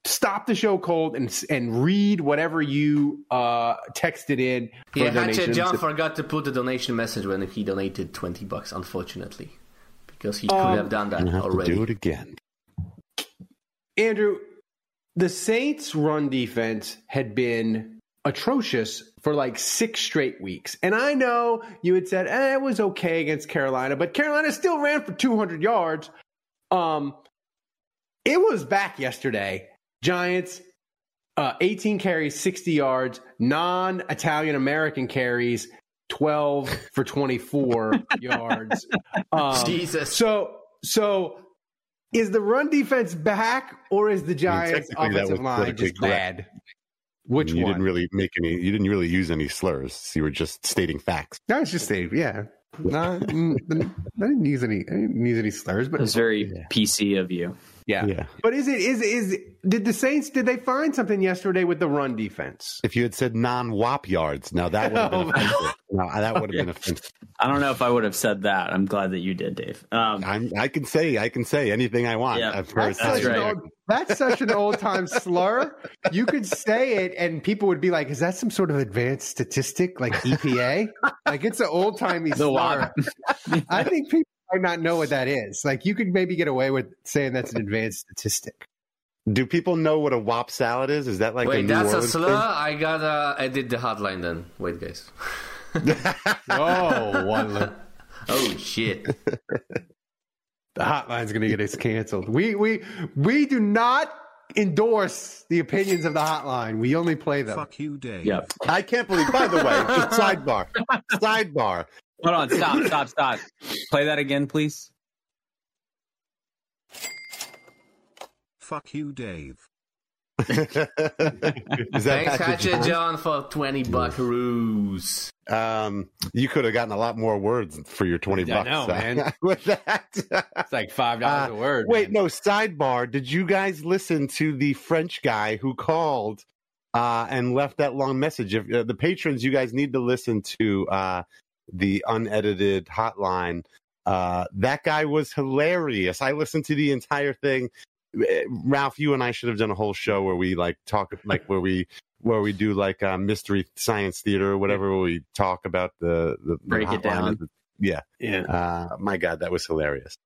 C: stop the show cold and and read whatever you uh, texted in. For
I: Yeah, Hatchet
C: donations.
I: John forgot to put the donation message when he donated 20 bucks, unfortunately. Because he could
C: Um,
I: have done that
H: Gonna have to
I: already.
H: do it again.
C: Andrew, the Saints' run defense had been atrocious for like six straight weeks. And I know you had said eh, it was okay against Carolina, but Carolina still ran for 200 yards. Um, it was back yesterday. Giants, uh, 18 carries, 60 yards, non Italian American carries, 12 for 24 <laughs> yards. Um,
I: Jesus.
C: So, so is the run defense back or is the Giants
H: technically that
C: offensive line just
H: correct.
C: bad? Which
H: you
C: one?
H: didn't really make any. You didn't really use any slurs. You were just stating facts.
C: That was just a yeah. <laughs> No, I didn't use any. I didn't use any slurs, but
D: It was very PC of you.
C: Yeah.
H: Yeah.
C: But is it is is did the Saints did they find something yesterday with the run defense?
H: If you had said non-WAP yards, now that would have been <laughs>
C: Oh,
H: offensive. No, that would have been offensive.
D: I don't know if I would have said that. I'm glad that you did, Dave. Um,
H: I'm, I can say I can say anything I want.
D: Yeah,
H: I've heard
C: That's such,
D: right.
C: an old, that's such an old time slur. You could say it, and people would be like, "Is that some sort of advanced statistic, like EPA? like it's an old timey slur."
D: WAP.
C: I think people might not know what that is. Like you could maybe get away with saying that's an advanced statistic.
H: Do people know what a wop salad is? Is that like a
I: Wait,
H: New
I: that's a
H: Orleans
I: slur?
H: thing?
I: I gotta edit the hotline then. Wait, guys. <laughs> <laughs>
C: Oh, one.
I: Oh, shit.
C: The hotline's going to get us canceled. We we we do not endorse the opinions of the hotline. We only play them.
G: Fuck you, Dave.
D: yep.
H: I can't believe. By the way, just sidebar, <laughs> sidebar.
D: Hold on. Stop. Stop. Stop. Play that again, please.
G: Fuck you, Dave. <laughs>
H: Is that
I: Thanks,
H: Patrick
I: Hatchet John, for 20 buckaroos.
H: Um, you could have gotten a lot more words for your twenty
C: I
H: bucks.
C: know,
H: uh,
C: man. <laughs>
H: with that.
C: It's like five
H: dollars
C: a word.
H: Wait, no. Sidebar. Did you guys listen to the French guy who called uh, and left that long message? If uh, the patrons, you guys need to listen to uh, the unedited hotline. Uh, that guy was hilarious. I listened to the entire thing. Eh, Ralph, you and I should have done a whole show where we like talk, like where we where we do like uh, mystery science theater or whatever. Where we talk about the the, the
D: Break it
H: hotline
D: down.
H: the- yeah.
C: Yeah.
H: Uh, my God, that was hilarious.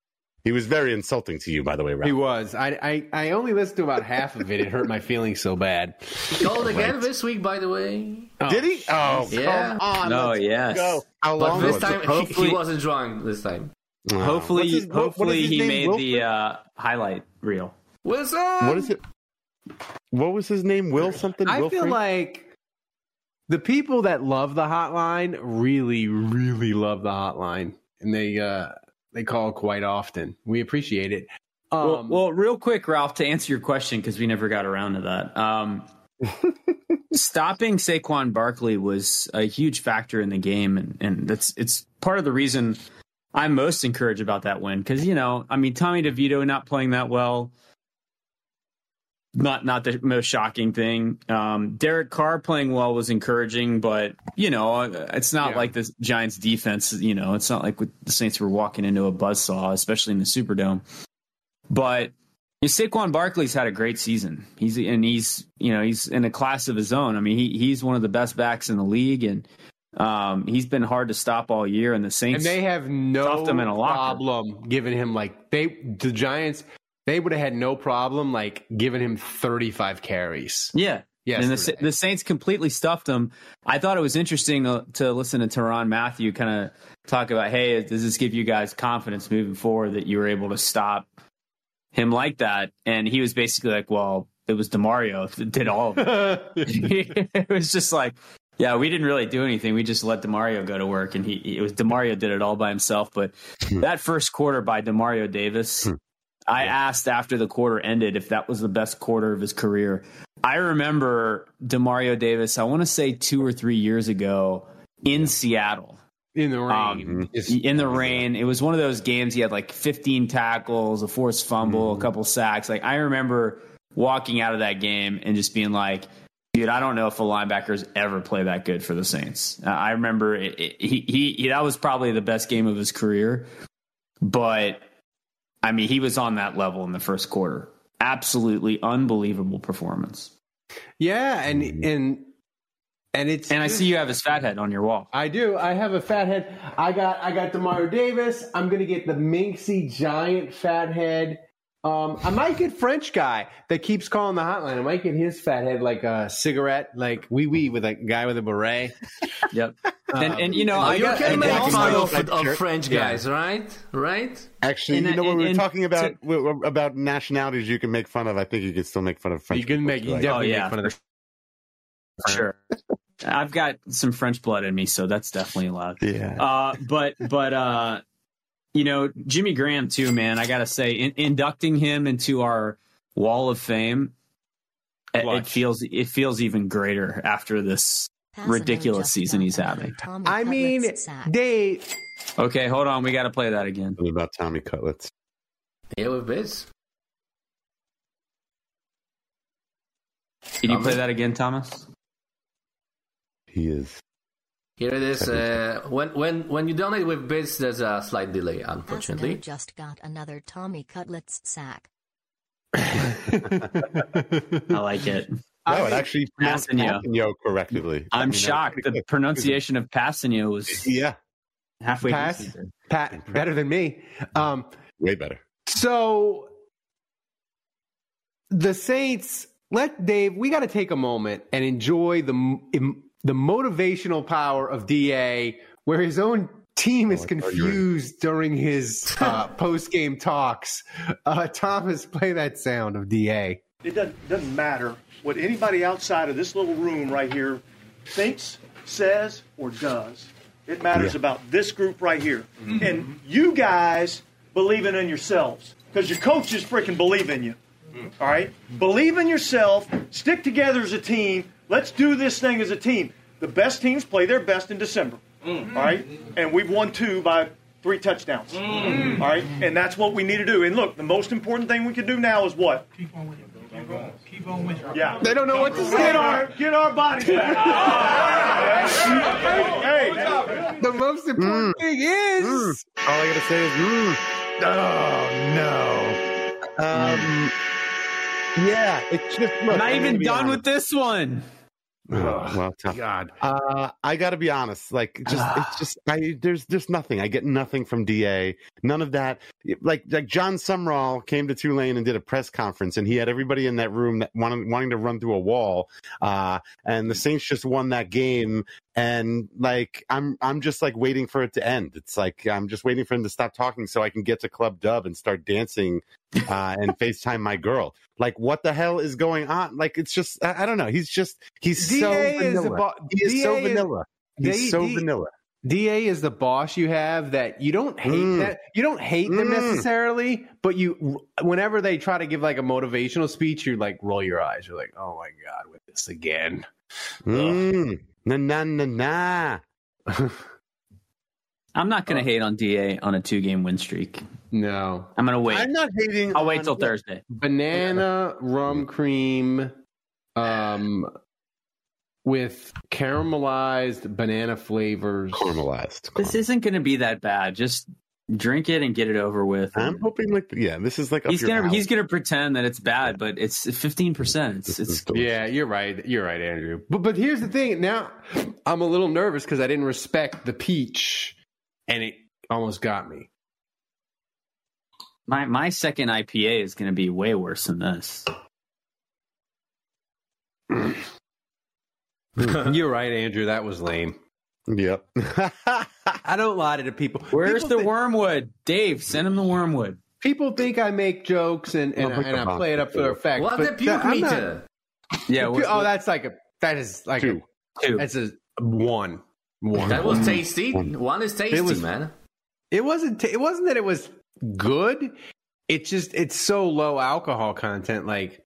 H: He was very insulting to you, by the way, Ralph.
C: He was. I, I I only listened to about half of it. It hurt my feelings so bad.
I: He called again this week, by the way.
H: Did he? Oh,
I: Yeah.
H: come on.
D: No,
H: let's
D: yes.
H: Go. How
I: But
H: long
I: this
H: was
I: time,
H: it?
I: he, he wasn't drunk this time.
H: Oh.
D: Hopefully,
H: his- what- what is
D: hopefully he
H: name?
D: made
H: Wilfred?
D: the uh, highlight reel.
I: Wilson!
H: What is it? What was his name? Will something?
C: I
H: Wilfred?
C: feel like the people that love the hotline really, really love the hotline, and they uh they call quite often. We appreciate it. Um,
D: well, well, real quick, Ralph, to answer your question because we never got around to that. Um, <laughs> stopping Saquon Barkley was a huge factor in the game, and, and that's it's part of the reason I'm most encouraged about that win because you know, I mean, Tommy DeVito not playing that well. Not not the most shocking thing. Um, Derek Carr playing well was encouraging, but you know it's not
C: Yeah.
D: like the Giants' defense. You know, it's not like the Saints were walking into a buzzsaw, especially in the Superdome. But you know, Saquon Barkley's had a great season. He's and he's you know he's in a class of his own. I mean, he he's one of the best backs in the league, and um, he's been hard to stop all year. And the Saints and
C: they have no
D: stuffed him in a locker.
C: problem giving him like they the Giants. They would have had no problem like giving him thirty five carries.
D: yeah,
C: Yes,
D: and the, the Saints completely stuffed him. I thought it was interesting to, to listen to Teron Matthew kind of talk about, hey, does this give you guys confidence moving forward that you were able to stop him like that? And he was basically like, well, it was Demario that did all of it. <laughs> <laughs> it was just like, yeah, we didn't really do anything. We just let Demario go to work, and he it was Demario did it all by himself. But hmm. that first quarter by Demario Davis, hmm. I asked after the quarter ended if that was the best quarter of his career. I remember Demario Davis. I want to say two or three years ago in Seattle
C: in the rain.
D: um, in the rain. It was one of those games. He had like 15 tackles, a forced fumble, a couple sacks. Like I remember walking out of that game and just being like, "Dude, I don't know if a linebacker's ever play that good for the Saints." Uh, I remember it, it, he he that was probably the best game of his career, but I mean he was on that level in the first quarter. absolutely unbelievable performance.
C: Yeah, and mm-hmm. and and it's
D: And I see you have his fat head on your wall.
C: I do. I have a fat head. I got I got Demario Davis. I'm gonna get the Minxie giant fat head. Um, I might get French guy that keeps calling the hotline. I might get his fat head like a cigarette, like wee wee with a guy with a beret. <laughs>
D: Yep. And and you know,
I: Oh,
D: I
I: you
D: got
I: can
D: and
I: make
D: also-
I: fun of,
H: French
I: of
H: shirt.
I: French
C: Yeah.
I: guys, right? Right?
H: Actually,
D: And-
H: you know what we were talking about
D: to-
H: w- about nationalities you can make fun of. I think you can still make fun of French.
C: You can
H: people,
C: make you
H: right?
C: definitely
D: Oh, yeah,
C: make fun of the
D: sure. I've got some French blood in me, so that's definitely allowed.
H: Yeah.
D: Uh, but but uh, you know, Jimmy Graham too, man. I gotta say, in, inducting him into our Wall of Fame, it, it feels it feels even greater after this ridiculous season he's having.
C: I mean, Dave.
D: Okay, hold on, we got to play that again.
H: What about Tommy Cutlets?
I: Yeah, with Biz.
D: Can you play that again, Thomas?
H: He is.
I: Here it is. Uh, when when when you donate with bits, there's a slight delay,
J: Pasadena
I: unfortunately.
J: just got another Tommy Cutlets sack. <laughs>
D: I like it.
H: No, it actually pronounced
D: Passanio.
H: Passanio correctly. I
D: I'm
H: mean,
D: shocked. The
H: good. <laughs>
D: pronunciation of Passanio was
H: Yeah,
D: halfway
C: Pass. Pat, better than me. Um,
H: way better.
C: So the Saints, let Dave. We got to take a moment and enjoy the im- the motivational power of Da, where his own team is
H: Oh, I thought you were-
C: confused during his <laughs> uh, post game talks. Uh, Thomas, play that sound of Da.
G: It doesn't, doesn't matter what anybody outside of this little room right here thinks, says, or does. It matters
H: Yeah.
G: about this group right here. And you guys believing in yourselves because your coaches freaking believe in you. All right? Believe in yourself. Stick together as a team. Let's do this thing as a team. The best teams play their best in December. All right? And we've won two by three touchdowns. All right? And that's what we need to do. And look, the most important thing we can do now is what? Keep on winning. Keep on, keep on winning. Yeah.
C: They don't know what to say.
G: Get our, get our bodies back. <laughs> hey, hey,
C: The most important thing is.
H: Mm. All I gotta say is, mm. oh no. Um, yeah, it's just. Look,
D: Not
H: I'm
D: even done
H: honest.
D: with this one.
H: Oh, well, tough.
C: God.
H: Uh, I got to be honest. Like, just it's just I there's just nothing. I get nothing from Da. None of that. Like like Jon Sumrall came to Tulane and did a press conference, and he had everybody in that room that wanted, wanting to run through a wall. Uh, and the Saints just won that game, and like I'm I'm just like waiting for it to end. It's like I'm just waiting for him to stop talking so I can get to Club Dub and start dancing uh, and FaceTime my girl. Like, what the hell is going on? Like, it's just I, I don't know. He's just he's so
C: DA is
H: vanilla.
C: bo-
H: he is so
C: is-
H: vanilla. He's
C: D-
H: so
C: D-
H: vanilla.
C: Da is the boss you have that you don't hate
H: Mm.
C: that you don't hate them
H: Mm.
C: necessarily, but you whenever they try to give like a motivational speech, you like roll your eyes. You're like, oh my god, this again.
H: Mm. Na na na na. <laughs>
D: I'm not going to hate on Da on a two game win streak.
C: No,
D: I'm going to wait.
H: I'm not hating.
D: I'll wait till Thursday.
C: banana rum cream, um, with caramelized banana flavors.
H: Caramelized.
D: This isn't going to be that bad. Just drink it and get it over with.
H: I'm hoping like yeah, this is like
D: he's gonna
H: alley.
D: he's gonna pretend that it's bad, but it's 15. percent It's
H: This
D: it's
H: is the-
C: Yeah, you're right. You're right, Andrew. But but here's the thing. Now I'm a little nervous because I didn't respect the peach, and it almost got me.
D: my my second IPA is gonna be way worse than this. <laughs>
C: You're right, Andrew. That was lame.
H: Yep.
C: I don't lie to the people.
D: Where's
C: people
D: the
C: think,
D: wormwood, Dave? Send him the wormwood.
C: People think I make jokes and and,
H: I'll
C: and I play it up for effect.
I: What
C: but oh,
I: the puke
C: I'm not-
I: meter?
D: Yeah, what's-
C: pu- oh, that's like a that is like
H: Two.
D: two.
C: that's a one one.
I: That was tasty. One is tasty,
C: was-
I: man.
C: It wasn't. T- it wasn't that it was good. It's just it's so low alcohol content. Like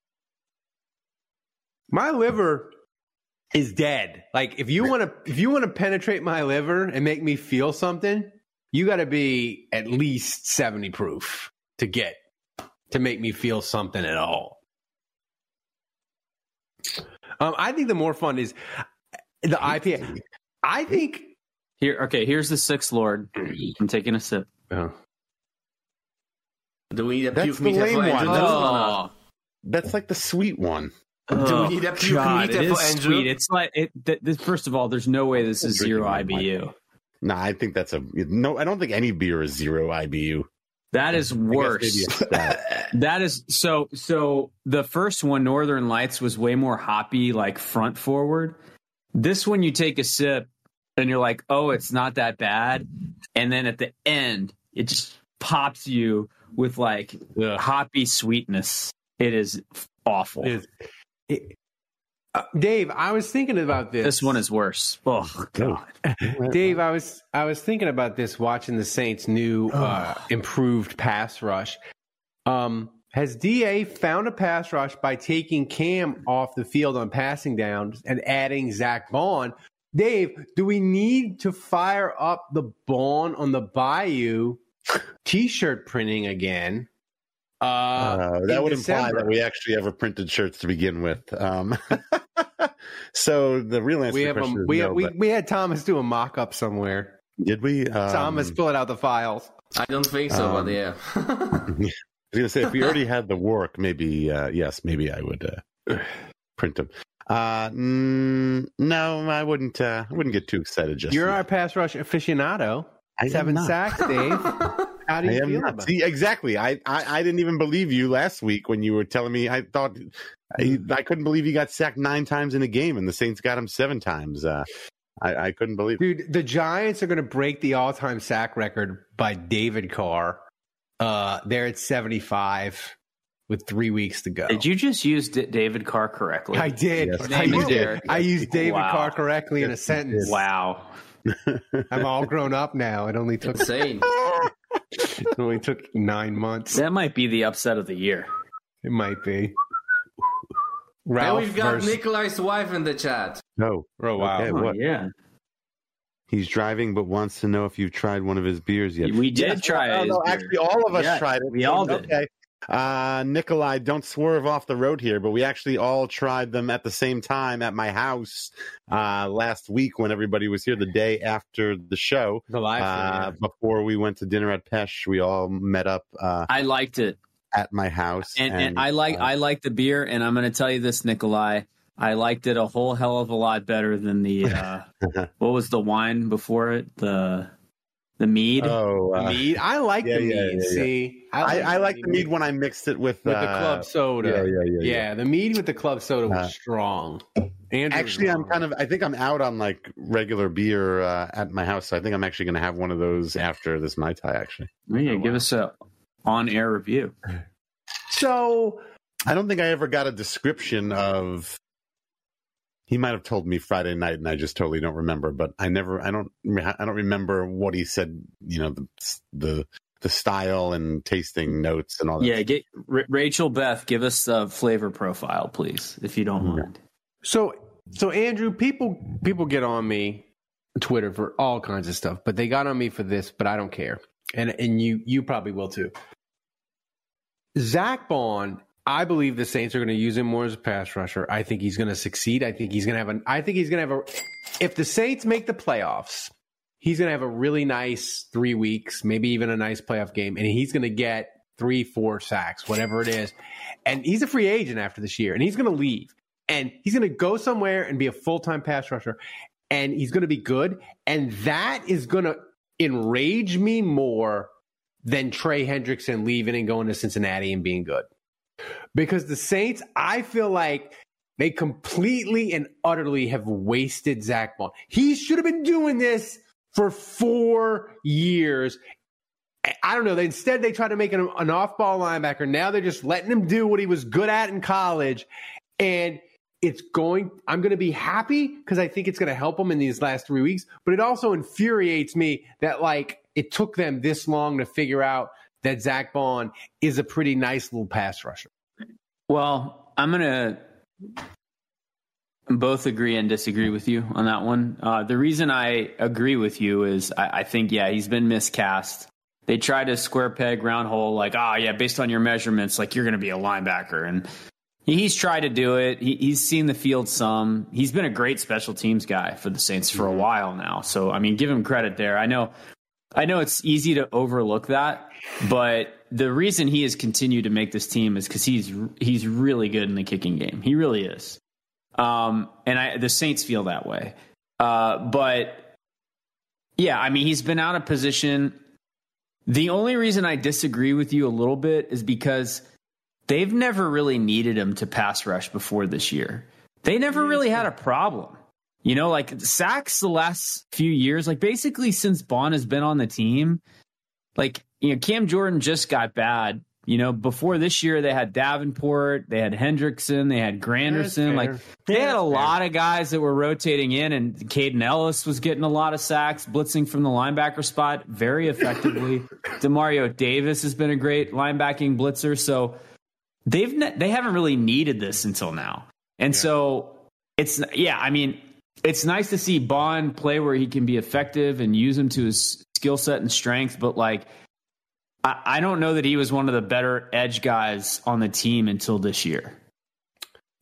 C: my liver is dead. Like if you want to if you want to penetrate my liver and make me feel something, you got to be at least seventy proof to get to make me feel something at all. Um, I think the more fun is the IPA. I think.
D: Here, okay. Here's the sixth lord. I'm taking a sip.
C: uh,
I: Do we need a
H: That's
I: puke
H: the
I: meter
H: lame one. That's-
I: No, no, no.
D: Oh,
H: that's like the sweet one.
I: Do we oh, need a puke
D: God,
I: meter
D: it
I: for
D: is
I: Andrew?
D: sweet. It's like it. Th- this, first of all, there's no way this is zero IBU.
H: No, I think that's a no. I don't think any beer is zero IBU.
D: That is worse.
H: maybe a stout.
D: That is so. So the first one, Northern Lights, was way more hoppy, like front forward. This one, you take a sip and you're like, "Oh, it's not that bad," and then at the end, it just pops you with like hoppy sweetness. It is awful.
C: It is- it- uh, Dave, I was thinking about this.
D: This one is worse. Oh God. <laughs>
C: Dave, I was I was thinking about this watching the Saints' new uh, improved pass rush. Um, has Da found a pass rush by taking Cam off the field on passing downs and adding Zack Baun? Dave, do we need to fire up the Baun on the Bayou T-shirt printing again? Uh,
H: Uh, that
C: in
H: would imply that we actually ever printed shirts to begin with. Um, <laughs> so the real answer
C: we
H: to
C: have
H: the
C: a,
H: question is
C: we,
H: no,
C: we,
H: but
C: we had Thomas do a mock up somewhere.
H: did we? Um,
C: Thomas pulling out the files.
I: I don't think so,
H: Um,
I: but <laughs> yeah.
H: I was gonna say if we already <laughs> had the work, maybe uh, yes, maybe I would uh, print them. Uh, mm, no, I wouldn't. Uh, I wouldn't get too excited. Just
C: You're
H: yet.
C: our pass rush aficionado.
H: I
C: Seven sacks, Dave. How do
H: I
C: you
H: am
C: feel
H: not.
C: about
H: See, exactly. I, I I didn't even believe you last week when you were telling me. I thought I, I couldn't believe he got sacked nine times in a game, and the Saints got him seven times. Uh, I, I couldn't believe. it.
C: Dude, the Giants are going to break the all-time sack record by David Carr. Uh, they're at 75 with three weeks to go.
D: Did you just use D- David Carr correctly?
C: I did.
H: Yes.
C: I,
D: You
C: used,
D: did.
C: I used David
D: Wow.
C: Carr correctly in a sentence.
D: Wow.
C: I'm all grown up now. It only took
I: Insane. <laughs>
C: it only took nine months.
D: That might be the upset of the year.
C: It might be.
I: and
C: Ralph
I: we've got
C: versus-
I: Nikolai's wife in the chat.
H: No.
C: Oh wow!
H: Okay,
D: Oh, yeah.
H: He's driving, but wants to know if you've tried one of his beers yet.
D: We did
H: Yes,
D: try
H: no,
D: his
H: no, actually, all of us
D: Yeah,
H: tried it.
D: we all did.
H: Okay. Uh, Nikolai, don't swerve off the road here, but we actually all tried them at the same time at my house uh, last week when everybody was here the day after the show.
C: The live
H: Uh, before we went to dinner at Pesh, we all met up uh,
D: I liked it.
H: at my house.
D: And, and, I like
H: uh,
D: I like the beer, and I'm going to tell you this, Nikolai. I liked it a whole hell of a lot better than the uh, <laughs> what was the wine before it the the mead.
H: Oh, uh,
C: mead. I like
H: yeah,
C: the mead.
H: yeah, yeah.
C: See,
H: I, I like the mead when I mixed it with,
C: with
H: uh,
C: the club soda.
H: Yeah, yeah, yeah.
C: Yeah, the mead with the club soda was
H: Uh,
C: strong. Andrew
H: Actually, I'm kind of. I think I'm out on like regular beer uh, at my house. So I think I'm actually going to have one of those after this mai tai. Actually,
D: Oh, yeah, give us a on air review.
C: so.
H: I don't think I ever got a description of. He might have told me Friday night, and I just totally don't remember. But I never. I don't. I don't remember what he said. You know the the the style and tasting notes and all that.
D: Yeah, get R- Rachel Beth. Give us a flavor profile, please, if you don't mind.
C: So so Andrew, people people get on me on Twitter for all kinds of stuff, but they got on me for this, but I don't care. And and you you probably will too. Zack Baun, I believe the Saints are going to use him more as a pass rusher. I think he's going to succeed. I think he's going to have an I think he's going to have a if the Saints make the playoffs, he's going to have a really nice 3 weeks, maybe even a nice playoff game and he's going to get 3 4 sacks, whatever it is. And he's a free agent after this year and he's going to leave and he's going to go somewhere and be a full time pass rusher, and he's going to be good, and that is going to enrage me more than Trey Hendrickson leaving and going to Cincinnati and being good, because the Saints, I feel like. They completely and utterly have wasted Zack Baun. He should have been doing this for four years. I don't know. They, instead, they tried to make him an off ball linebacker. Now they're just letting him do what he was good at in college. And it's going, I'm going to be happy because I think it's going to help him in these last three weeks. But it also infuriates me that, like, it took them this long to figure out that Zack Baun is a pretty nice little pass rusher.
D: Well, I'm gonna both agree and disagree with you on that one. Uh, the reason I agree with you is I, I think yeah he's been miscast. They try to square peg round hole like oh yeah based on your measurements like you're gonna be a linebacker and he's tried to do it. He, he's seen the field some. He's been a great special teams guy for the Saints for a while now. So I mean give him credit there. I know I know it's easy to overlook that, but the reason he has continued to make this team is because he's he's really good in the kicking game. He really is, um, and I the Saints feel that way. Uh, but yeah, I mean he's been out of position. The only reason I disagree with you a little bit is because they've never really needed him to pass rush before this year. They never really had a problem. You know, like sacks the last few years, like basically since Baun has been on the team, like, you know, Cam Jordan just got bad. You know, before this year, they had Davenport, they had Hendrickson, they had Granderson. Like, they had a lot of guys that were rotating in, and Kaden Elliss was getting a lot of sacks, blitzing from the linebacker spot very effectively. <coughs> Demario Davis has been a great linebacking blitzer. So they've ne- they haven't really needed this until now. And yeah. so it's, yeah, I mean, it's nice to see Baun play where he can be effective and use him to his skill set and strength, but like I, I don't know that he was one of the better edge guys on the team until this year.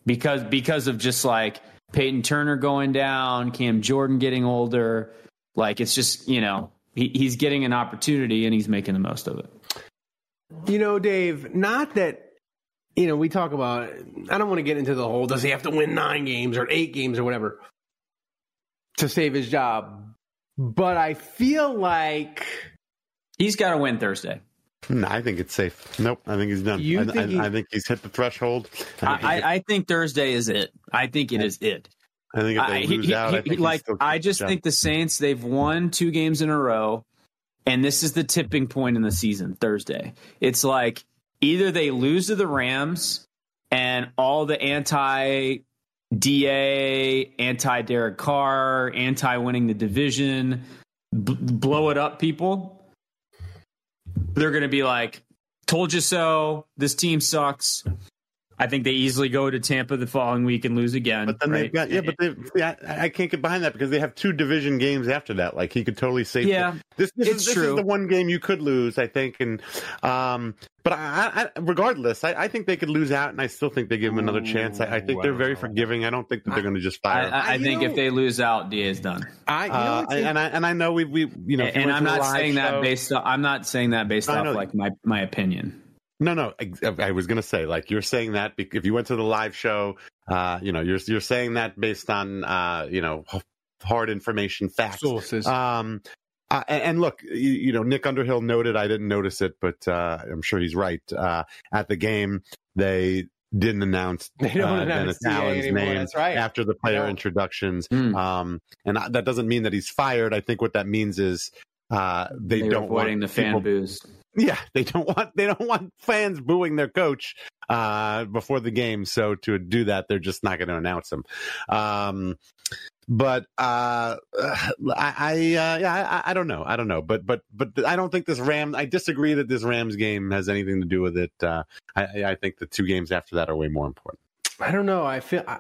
D: Because because of just like Payton Turner going down, Cam Jordan getting older, like it's just, you know, he, he's getting an opportunity and he's making the most of it.
C: You know, Dave, not that you know, we talk about I don't want to get into the whole does he have to win nine games or eight games or whatever to save his job. But I feel like
D: he's got to win Thursday.
H: No, I think it's safe. Nope, I think he's done. I, think I, he, I, think he's hit the threshold.
D: I, I, I, think Thursday is it. I think it is it.
H: I think if they lose he, out, he,
D: like I just think the Saints they've won two games in a row, and this is the tipping point in the season. Thursday, it's like either they lose to the Rams, and all the anti DA, anti Derek Carr, anti winning the division, b- blow it up people, they're going to be like, told you so. This team sucks. I think they easily go to Tampa the following week and lose again.
H: But then
D: right?
H: they've got yeah, but they yeah, I can't get behind that because they have two division games after that. Like he could totally save.
D: Yeah,
H: this this,
D: it's
H: is, this
D: true.
H: is the one game you could lose, I think, and um, but I, I regardless, I, I, think they could lose out, and I still think they give them another chance. I, I think wow. they're very forgiving. I don't think that they're going to just fire.
D: I, I think know, if they lose out, Da is done.
H: I, you know, uh, and I and I know we we you know,
D: and, I'm not saying show, that based. Off, I'm not saying that based off like my my opinion.
H: No, no. I, I was going to say, like, you're saying that if you went to the live show, uh, you know, you're you're saying that based on, uh, you know, hard information, facts,
C: sources.
H: Um, uh, and, and, look, you, you, know, Nick Underhill noted. I didn't notice it, but uh, I'm sure he's right. Uh, at the game, they didn't announce
C: they don't uh, announce Dennis name right.
H: after the player introductions. Mm. Um, and that doesn't mean that he's fired. I think what that means is uh, they
D: They're
H: don't
D: avoiding
H: want
D: the fan
H: people,
D: booze.
H: Yeah, they don't want they don't want fans booing their coach uh, before the game. So to do that, they're just not going to announce him. Um, but uh, <sighs> I, I uh, yeah, I, I, don't know, I don't know, but but but I don't think this Ram. I disagree that this Rams game has anything to do with it. Uh, I, I think the two games after that are way more important.
C: I don't know. I feel. I,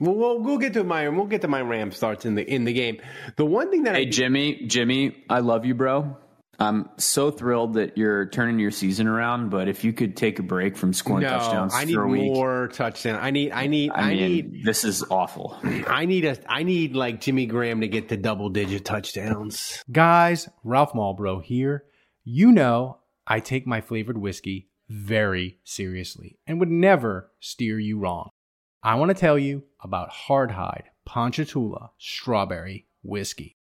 C: well, we'll we'll get to my we'll get to my Ram starts in the in the game. The one thing that
D: hey
C: I,
D: Jimmy Jimmy, I love you, bro. I'm so thrilled that you're turning your season around, but if you could take a break from scoring
C: no,
D: touchdowns
C: I need
D: for a week,
C: more touchdown. I need, I need, I,
D: I mean,
C: need.
D: This is awful.
C: I need a, I need like Jimmy Graham to get to double digit touchdowns.
B: Guys, Ralph Malbrough here. You know, I take my flavored whiskey very seriously and would never steer you wrong. I want to tell you about Hardhide Ponchatoula Strawberry Whiskey.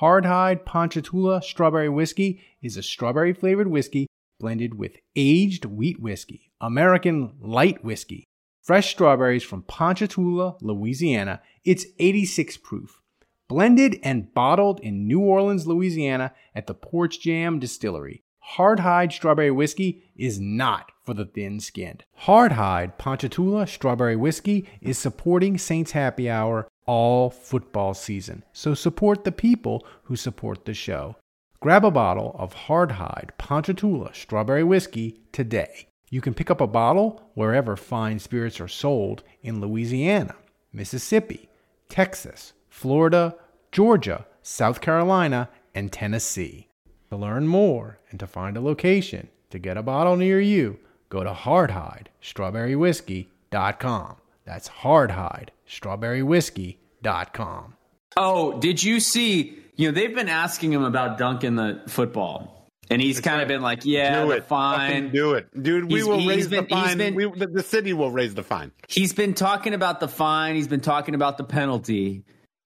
B: Hardhide Ponchatoula Strawberry Whiskey is a strawberry flavored whiskey blended with aged wheat whiskey, American light whiskey, fresh strawberries from Ponchatoula, Louisiana. It's 86 proof. Blended and bottled in New Orleans, Louisiana at the Porch Jam Distillery. Hardhide Strawberry Whiskey is not for the thin skinned. Hardhide Ponchatoula Strawberry Whiskey is supporting Saints Happy Hour all football season. So support the people who support the show. Grab a bottle of Hardhide Ponchatoula Strawberry Whiskey today. You can pick up a bottle wherever fine spirits are sold in Louisiana, Mississippi, Texas, Florida, Georgia, South Carolina, and Tennessee. To learn more and to find a location to get a bottle near you, go to hardhidestrawberrywhiskey.com. That's hardhidestrawberrywhiskey.com.
D: Oh, did you see you know, they've been asking him about dunking the football, and he's kind of been like, "Yeah,
H: do
D: the
H: it.
D: fine."
H: Fucking do it, dude. We
D: He's-
H: will
D: he's
H: raise
D: been-
H: the fine.
D: been-
H: we, the, the city will raise the fine.
D: He's been talking about the fine. He's been talking about the penalty.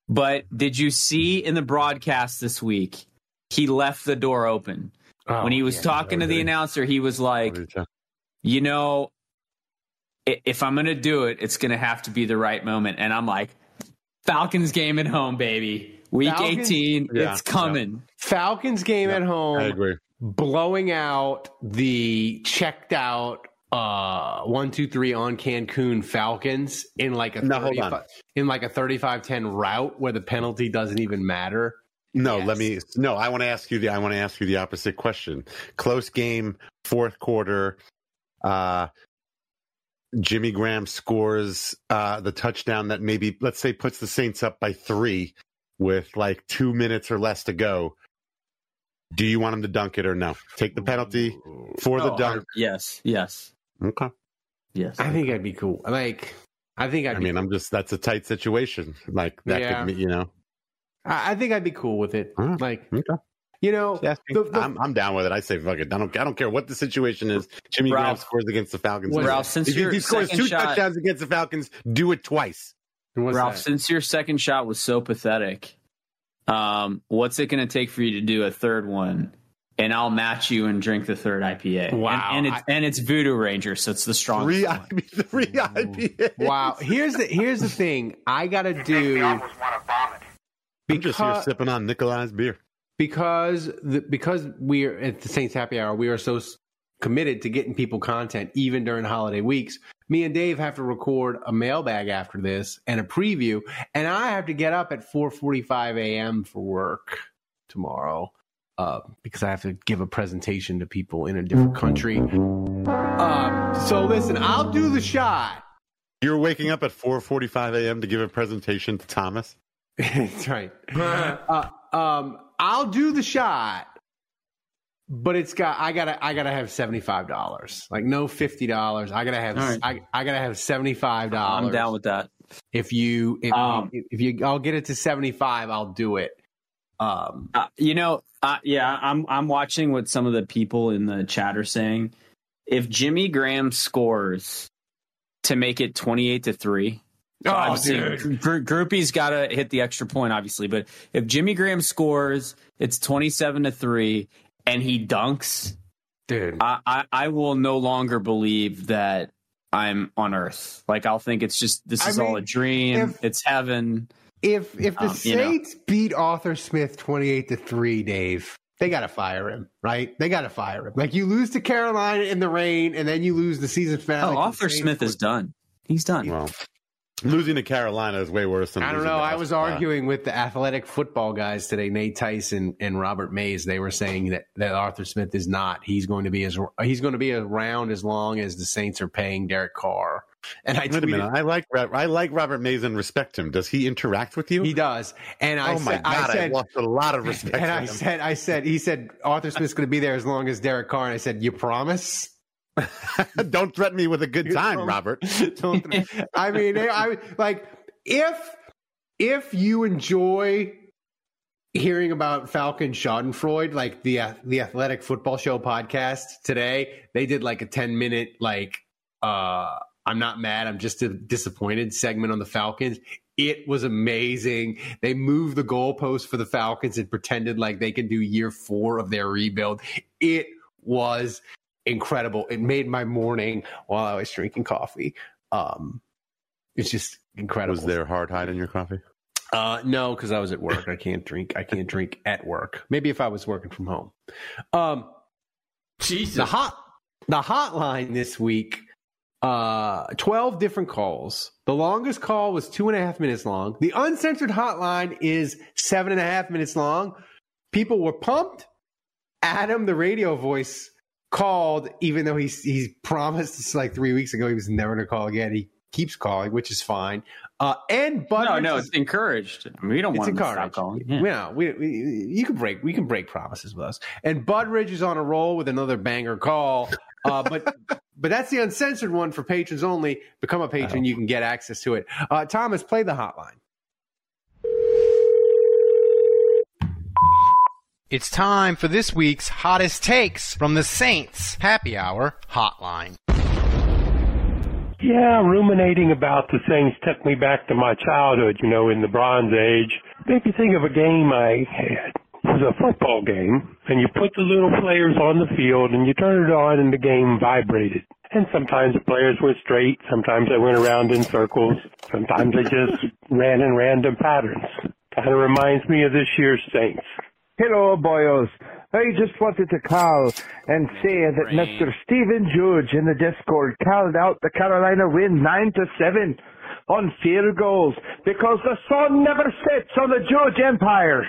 D: But did you see in the broadcast this week? He left the door open
C: Oh,
D: when he was
C: yeah,
D: talking to the announcer. He was like, "You know, i- if I'm going to do it, it's going to have to be the right moment." And I'm like, "Falcons game at home, baby. Week
C: Falcons-
D: 18,
H: Yeah,
D: it's coming."
C: Falcons game at home.
H: I agree.
C: blowing out the checked out uh one two three on Cancun Falcons in like a
H: No, hold
C: 35
H: on.
C: in like a 35-10 route where the penalty doesn't even matter.
H: No,
C: Yes.
H: let me. No, I want to ask you the. I want to ask you the opposite question. Close game, fourth quarter. Uh, Jimmy Graham scores uh, the touchdown that maybe, let's say, puts the Saints up by three with like two minutes or less to go. Do you want him to dunk it or no? Take the penalty for the
D: Oh,
H: dunk.
D: Yes, yes,
H: Okay.
D: yes.
C: I think I'd be cool. Like I think I'd
H: I
C: be
H: mean, I'm just that's a tight situation. Like that
C: Yeah.
H: could, be, you know.
C: I, I think I'd be cool with it.
H: Huh.
C: Like
H: Okay.
C: You know
H: Yeah,
C: the- the-
H: I'm, I'm down with it. I say fuck it. I don't. I don't care what the situation is. Jimmy Graham
D: Ralph.
H: scores against the Falcons.
C: What-
D: Ralph, since
H: if he,
D: your
H: he scores two
D: shot,
H: touchdowns against the Falcons, do it twice.
D: Ralph,
C: that?
D: since your second shot was so pathetic, um, what's it going to take for you to do a third one? And I'll match you and drink the third IPA.
C: Wow.
D: And, and it's and it's Voodoo Ranger, so it's the strongest.
H: Three,
D: one.
H: IPA, three IPAs.
C: Wow. Here's the here's the thing. I gotta do
H: I'm just here sipping on Nikolai's beer.
C: Because the, because we're at the Saints Happy Hour, we are so committed to getting people content even during holiday weeks. Me and Dave have to record a mailbag after this and a preview, and I have to get up at 4:45 a.m. for work tomorrow uh, because I have to give a presentation to people in a different country. Uh, so listen, I'll do the shot.
H: You're waking up at 4:45 a.m. to give a presentation to Thomas. <laughs>
C: That's right. uh, um, I'll do the shot, but it's got I gotta I gotta have seventy five dollars. Like no fifty dollars. I gotta have
D: All right.
C: I, I gotta have seventy five dollars.
D: I'm down with that.
C: if you if,
D: Um,
C: you if you I'll get it to seventy five. I'll do it. Um,
D: Uh, you know, uh, yeah, I'm I'm watching what some of the people in the chat are saying. If Jimmy Graham scores to make it 28 to three,
C: Oh,
D: obviously,
C: dude.
D: Gr- Grupe's got to hit the extra point, obviously. But if Jimmy Graham scores, it's 27 to three, and he dunks,
C: dude.
D: I, I, I will no longer believe that I'm on Earth. Like I'll think it's just this
C: I
D: is all a dream.
C: if-
D: it's heaven.
C: If if the
D: Um, you know.
C: Saints beat Arthur Smith twenty eight to three, Dave, they got to fire him, right? They got to fire him. Like you lose to Carolina in the rain, and then you lose the season finale.
D: Oh, Arthur Smith is done. He's done.
H: Well, losing to Carolina is way worse than
C: I don't know. I was arguing with the athletic football guys today, Nate Tice and Robert Mays. They were saying that, that Arthur Smith is not. He's going to be as he's going to be around as long as the Saints are paying Derek Carr. And I
H: Wait a minute. I like I like Robert Mays and respect him. Does he interact with you?
C: he does. And I
H: oh my
C: said,
H: god,
C: I
H: I, lost a lot of respect. <laughs>
C: and I
H: him.
C: said, I said, he said Arthur Smith's going to be there as long as Derek Carr. And I said, you promise? <laughs>
H: don't threaten me with a good time, Robert. <laughs>
C: Don't- <laughs> I mean, I like if if you enjoy hearing about Falcon Schadenfreude, like the uh, the Athletic Football Show podcast today, they did like a ten minute like uh I'm not mad, I'm just disappointed segment on the Falcons. It was amazing. They moved the goalpost for the Falcons and pretended like they can do year four of their rebuild. It was incredible. It made my morning while I was drinking coffee. Um, it's just incredible.
H: Was there hard hide in your coffee?
C: Uh, no, because I was at work. I can't drink. I can't drink at work. Maybe if I was working from home. Um,
I: Jesus.
C: the hot the hotline this week. Uh, twelve different calls. The longest call was two and a half minutes long. The uncensored hotline is seven and a half minutes long. People were pumped. Adam, the radio voice, called, even though he's he's promised this like three weeks ago he was never going to call again. He keeps calling, which is fine. Uh, and Bud
D: no, no, it's encouraged. We don't
C: it's
D: want him to stop
C: encouraged.
D: calling. Yeah.
C: Yeah, we, we, you can break we can break promises with us. And Budridge is on a roll with another banger call. Uh, but <laughs> but that's the uncensored one for patrons only. Become a patron, you can get access to it. Uh, Thomas, play the hotline. It's time for this week's hottest takes from the Saints Happy Hour Hotline.
K: Yeah, ruminating about the Saints took me back to my childhood, you know, in the Bronze Age. Made me think of a game I had. It was a football game, and you put the little players on the field, and you turn it on, and the game vibrated. And sometimes the players were straight, sometimes they went around in circles, sometimes they just <laughs> ran in random patterns. Kind of reminds me of this year's Saints.
L: Hello, boys. I just wanted to call and say that Mr. Stephen Judge in the Discord called out the Carolina win 9 to 7 on field goals because the sun never sets on the Judge Empire.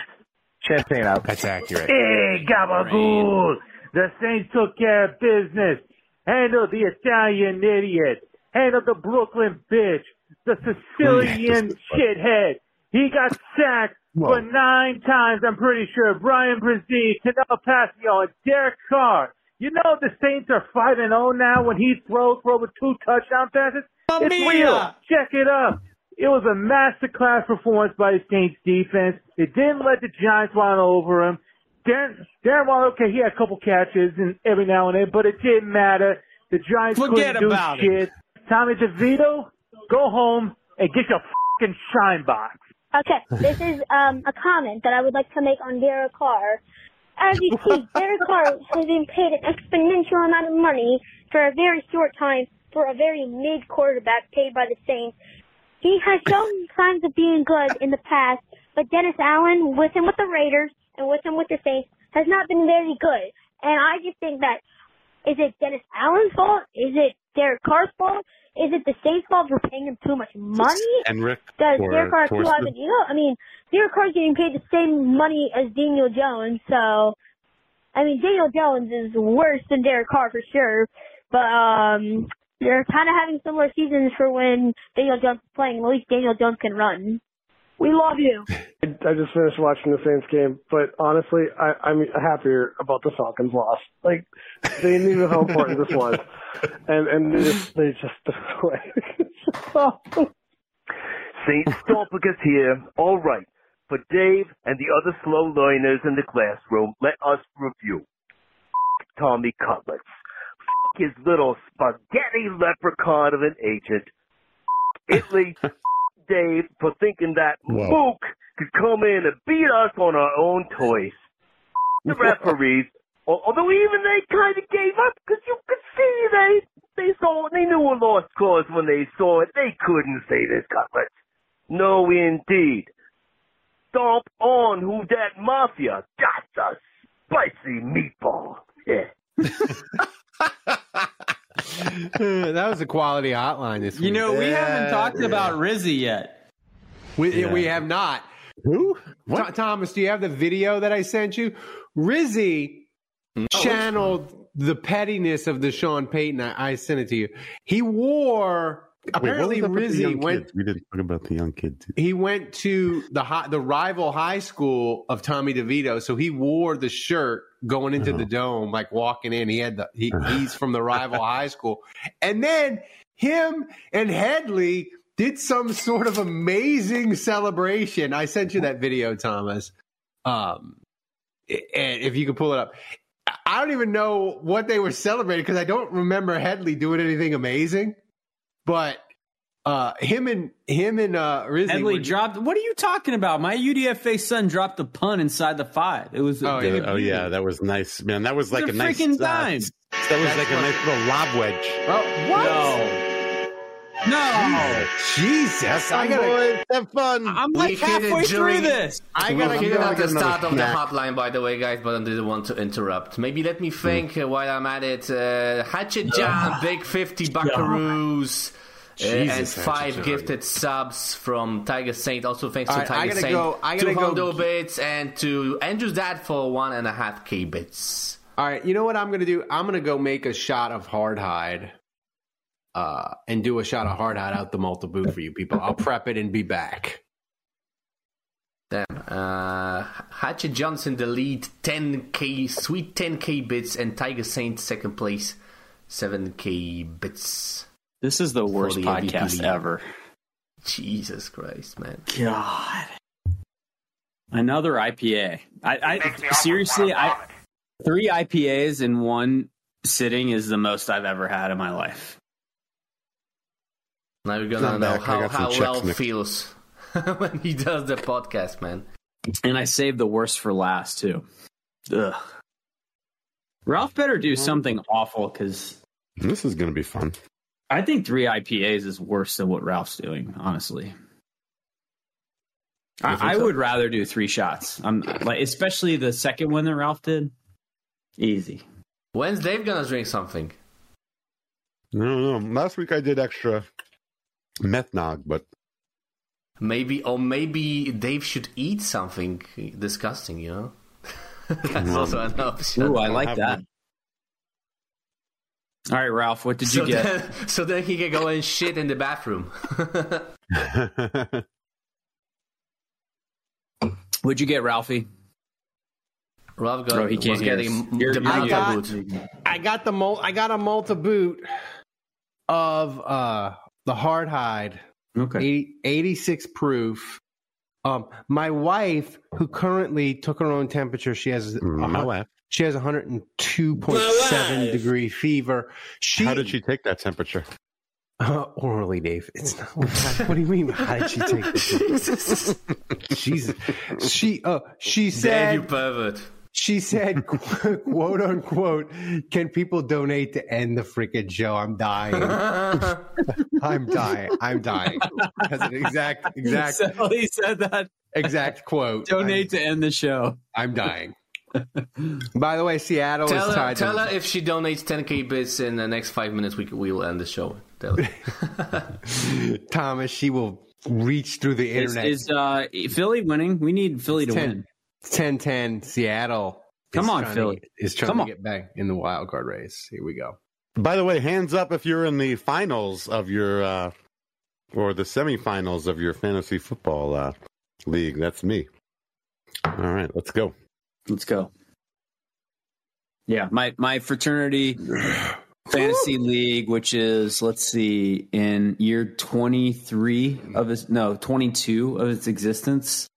L: Champagne out.
C: That's accurate.
M: Hey, Gabagool! The Saints took care of business. Handle the Italian idiot. Handle the Brooklyn bitch. The Sicilian shithead. He got sacked for nine times, I'm pretty sure. Bryan Bresee, Canelo Pasio, and Derek Carr. You know the Saints are 5 and 0 now when he throws for over two touchdown passes? It's
D: Mia!
M: real. Check it up. It was a masterclass performance by the Saints defense. It didn't let the Giants run over him. Darren, Darren Waller, okay, he had a couple catches and every now and then, but it didn't matter. The Giants
D: Forget
M: couldn't do
D: about it.
M: shit. Tommy DeVito, go home and get your fucking shine box.
N: Okay, this is um, a comment that I would like to make on Derek Carr. As you see, Derek Carr has been paid an exponential amount of money for a very short time for a very mid quarterback paid by the Saints. He has shown <laughs> signs of being good in the past, but Dennis Allen, with him with the Raiders and with him with the Saints, has not been very good. And I just think that is it Dennis Allen's fault? Is it Derek Carr's fault? Is it the Saints' fault for paying him too much money?
H: Henrik
N: Does Derek Carr still have an ego? I mean, Derek Carr's getting paid the same money as Daniel Jones, so I mean Daniel Jones is worse than Derek Carr for sure. But um they're kind of having similar seasons for when Daniel Jones is playing. At least Daniel Jones can run. We love you. <laughs>
O: I I just finished watching the Saints game, but honestly, I, I'm happier about the Falcons loss. Like they knew how important this was, <laughs> and and they just they just <laughs>
P: Saint Stolpicus here. All right. For Dave and the other slow learners in the classroom, let us review. Tommy Cutlets. His little spaghetti leprechaun of an agent. Italy. Dave for thinking that
Q: Whoa.
P: Mook could come in and beat us on our own toys. The <laughs> referees, although even they kind of gave up because you could see they they saw they knew a lost cause when they saw it. They couldn't say this, Cutlets. No, indeed. Stomp on who that mafia got the spicy meatball. Yeah. <laughs> <laughs> <laughs>
C: that was a quality hotline this week.
D: You know, we haven't talked about Rizzi yet.
C: We,
D: Yeah.
C: we have not.
H: Who?
C: Th- Thomas, do you have the video that I sent you? Rizzi channeled the pettiness of the Sean Payton. I, I sent it to you. He wore apparently
H: Wait, what was up with the Rizzi
C: went
H: kids? We didn't talk about the young kids.
C: he went to the high, the rival high school of Tommy DeVito, so he wore the shirt going into the uh-huh. dome, like walking in. He had the he, uh-huh. he's from the rival high school, and then him and Hedley did some sort of amazing celebration. I sent you uh-huh. that video, Thomas. Um, and if you could pull it up. I don't even know what they were celebrating because I don't remember Hedley doing anything amazing. But uh, him and him and uh, Rizzi
D: Hedley
C: were-
D: dropped. What are you talking about? My UDFA son dropped a pun inside the five. It was. A
H: Oh, yeah. oh yeah, that was nice, man. That was like
D: It's
H: a
D: a
H: nice
D: freaking
H: uh, that was like a nice little lob wedge.
C: Oh, what?
D: No. No.
C: Jesus.
H: I gotta have fun.
D: I'm
I: We
D: like
I: hit
D: halfway
I: it
D: through this.
C: I gotta
I: hit it
C: go
I: at the start of the hotline, by the way, guys, but I didn't want to interrupt. Maybe let me think uh, while I'm at it. Uh, Hatchet John, Big 50 <laughs> Buckaroos. Uh, and five
C: Hatchet
I: gifted subs from Tiger Saint. Also, thanks
C: All
I: to
C: right, I
I: Tiger
C: gotta
I: Saint.
C: go- I gotta
I: to
C: go-
I: Hondo bits and to Andrew's dad for one and a half k bits.
C: All right, you know what I'm gonna do? I'm gonna go make a shot of hardhide, uh, and do a shot of hardhide out the multi boot for you people. I'll prep it and be back.
I: Damn. Uh, Hatchet Johnson the lead, 10k, sweet 10k bits, and Tiger Saint second place, 7k bits.
D: This is the worst
I: the
D: podcast
I: MVP.
D: ever.
I: Jesus Christ, man.
D: God. Another IPA. I, I seriously, I three IPAs in one sitting is the most I've ever had in my life.
I: Now you're gonna
H: Not
I: know
H: bad. I
I: how,
H: got
I: how Ralph
H: Mix.
I: feels <laughs> when he does the podcast, man.
D: And I saved the worst for last too. Ugh. Ralph better do something awful because
H: This is going to be fun.
D: I think three IPAs is worse than what Ralph's doing. Honestly, I, I
H: so?
D: would rather do three shots. I'm like, especially the second one that Ralph did. Easy.
I: When's Dave gonna drink something?
H: No, don't. Last week I did extra meth nog, but
I: Maybe, or maybe Dave should eat something disgusting. You know, <laughs> that's also an option.
D: Ooh, I like that. All right, Ralph, what did you get?
I: Then, <laughs> so then he can go and shit in the bathroom. <laughs>
D: What'd you get, Ralphie?
I: Ralph got,
D: Bro, he can't
I: was
D: hear
I: getting.
D: You're-
I: the
D: you're
I: Malta
D: muted.
I: boot.
C: I got the mul- I got a Malta boot of uh the hardhide.
D: Okay.
C: 80, 86 proof. Um my wife who currently took her own temperature, she has a
H: My wife.
C: she has 102.7 degree fever. She
H: How did she take that temperature?
C: uh, orally, Dave. It's not. What do you mean? How did she take this? <laughs> Jesus. She uh she
I: Dave, you
C: said
I: pervert.
C: She said <laughs> quote unquote can people donate to end the freaking show? I'm dying. <laughs> I'm dying. I'm dying. That's an exact exact
D: So he said that.
C: exact quote.
D: Donate to end the show.
C: I'm, I'm dying. By the way, Seattle
I: Tell
C: is
I: her,
C: tied
I: tell
C: to
I: her if she donates 10k bits in the next five minutes, we we will end the show. Tell her. <laughs>
C: Thomas. She will reach through the internet.
D: is uh, Philly winning? We need Philly to
C: 10,
D: win.
C: 10 10 Seattle.
D: Come
C: is
D: on,
C: trying
D: Philly.
C: To, is trying
D: Come
C: to
D: on.
C: get back in the wild card race. Here we go.
H: By the way, hands up if you're in the finals of your uh, or the semifinals of your fantasy football uh, league. That's me. All right, let's go.
D: Let's go. Yeah, my my fraternity <sighs> fantasy league, which is let's see, in year twenty three of its no twenty two of its existence.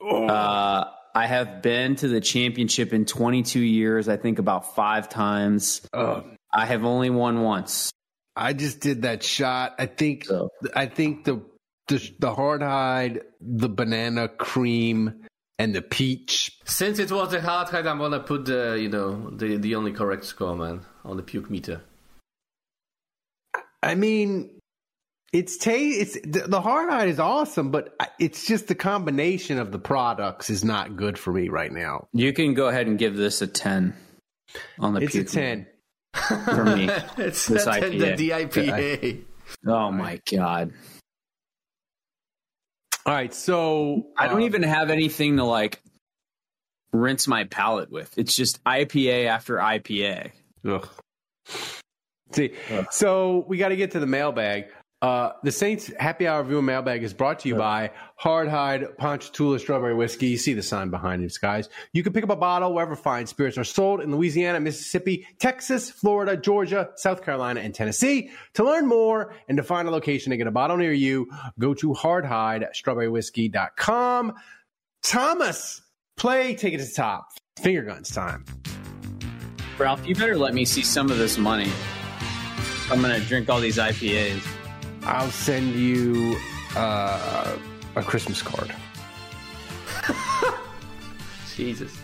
D: Uh, I have been to the championship in twenty two years. I think about five times. Oh. I have only won once.
C: I just did that shot. I think
D: So
C: I think the the, the hardhide, the banana cream, and the peach.
I: Since it was a hardhide, I'm gonna put the you know the the only correct score, man, on the puke meter.
C: I mean, it's ta- It's the, the hardhide is awesome, but it's just the combination of the products is not good for me right now.
D: you can go ahead and give this a ten on the
C: It's a ten.
D: for me. <laughs>
I: it's
D: This
I: in the
D: IPA.
I: DIPA. <laughs>
D: Oh my god.
C: All right, so
D: I don't
C: uh,
D: even have anything to like rinse my palate with. It's just IPA after IPA.
C: Ugh. See, so we got to get to the mailbag. Uh, the Saints Happy Hour View Mailbag is brought to you by Hardhide Ponchatoula Strawberry Whiskey. You see the sign behind it, guys. You can pick up a bottle wherever fine spirits are sold in Louisiana, Mississippi, Texas, Florida, Georgia, South Carolina, and Tennessee. To learn more and to find a location to get a bottle near you, go to hardhidestrawberrywhiskey.com. Thomas, play Take It to the Top. Finger guns time.
D: Ralph, you better let me see some of this money. I'm gonna drink all these IPAs.
C: I'll send you uh, a Christmas card. <laughs>
I: Jesus.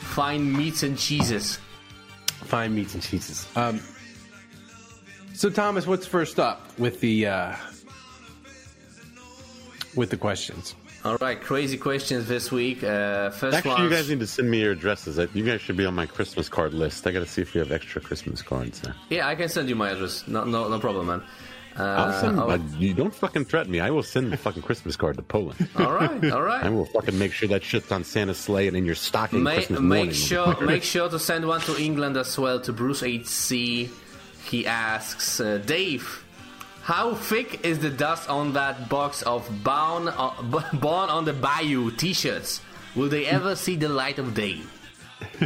I: Fine meats and cheeses.
C: Fine meats and cheeses. Um, so Thomas, what's first up with the uh, with the questions?
I: All right, crazy questions this week. Uh, first
H: Actually,
I: one.
H: you guys need to send me your addresses. You guys should be on my Christmas card list. I got to see if you have extra Christmas cards. There.
I: Yeah, I can send you my address. No, no, no problem, man. Uh,
H: I'll send.
I: all,
H: uh, you don't fucking threaten me. I will send the fucking Christmas card to Poland.
I: All right, all right.
H: I will fucking make sure that shit's on Santa's sleigh and in your stocking
I: Make,
H: Christmas morning.
I: make sure, make sure to send one to England as well to Bruce HC. He asks, uh, Dave, how thick is the dust on that box of Born on, <laughs> Born on the Bayou T-shirts? Will they ever see the light of day?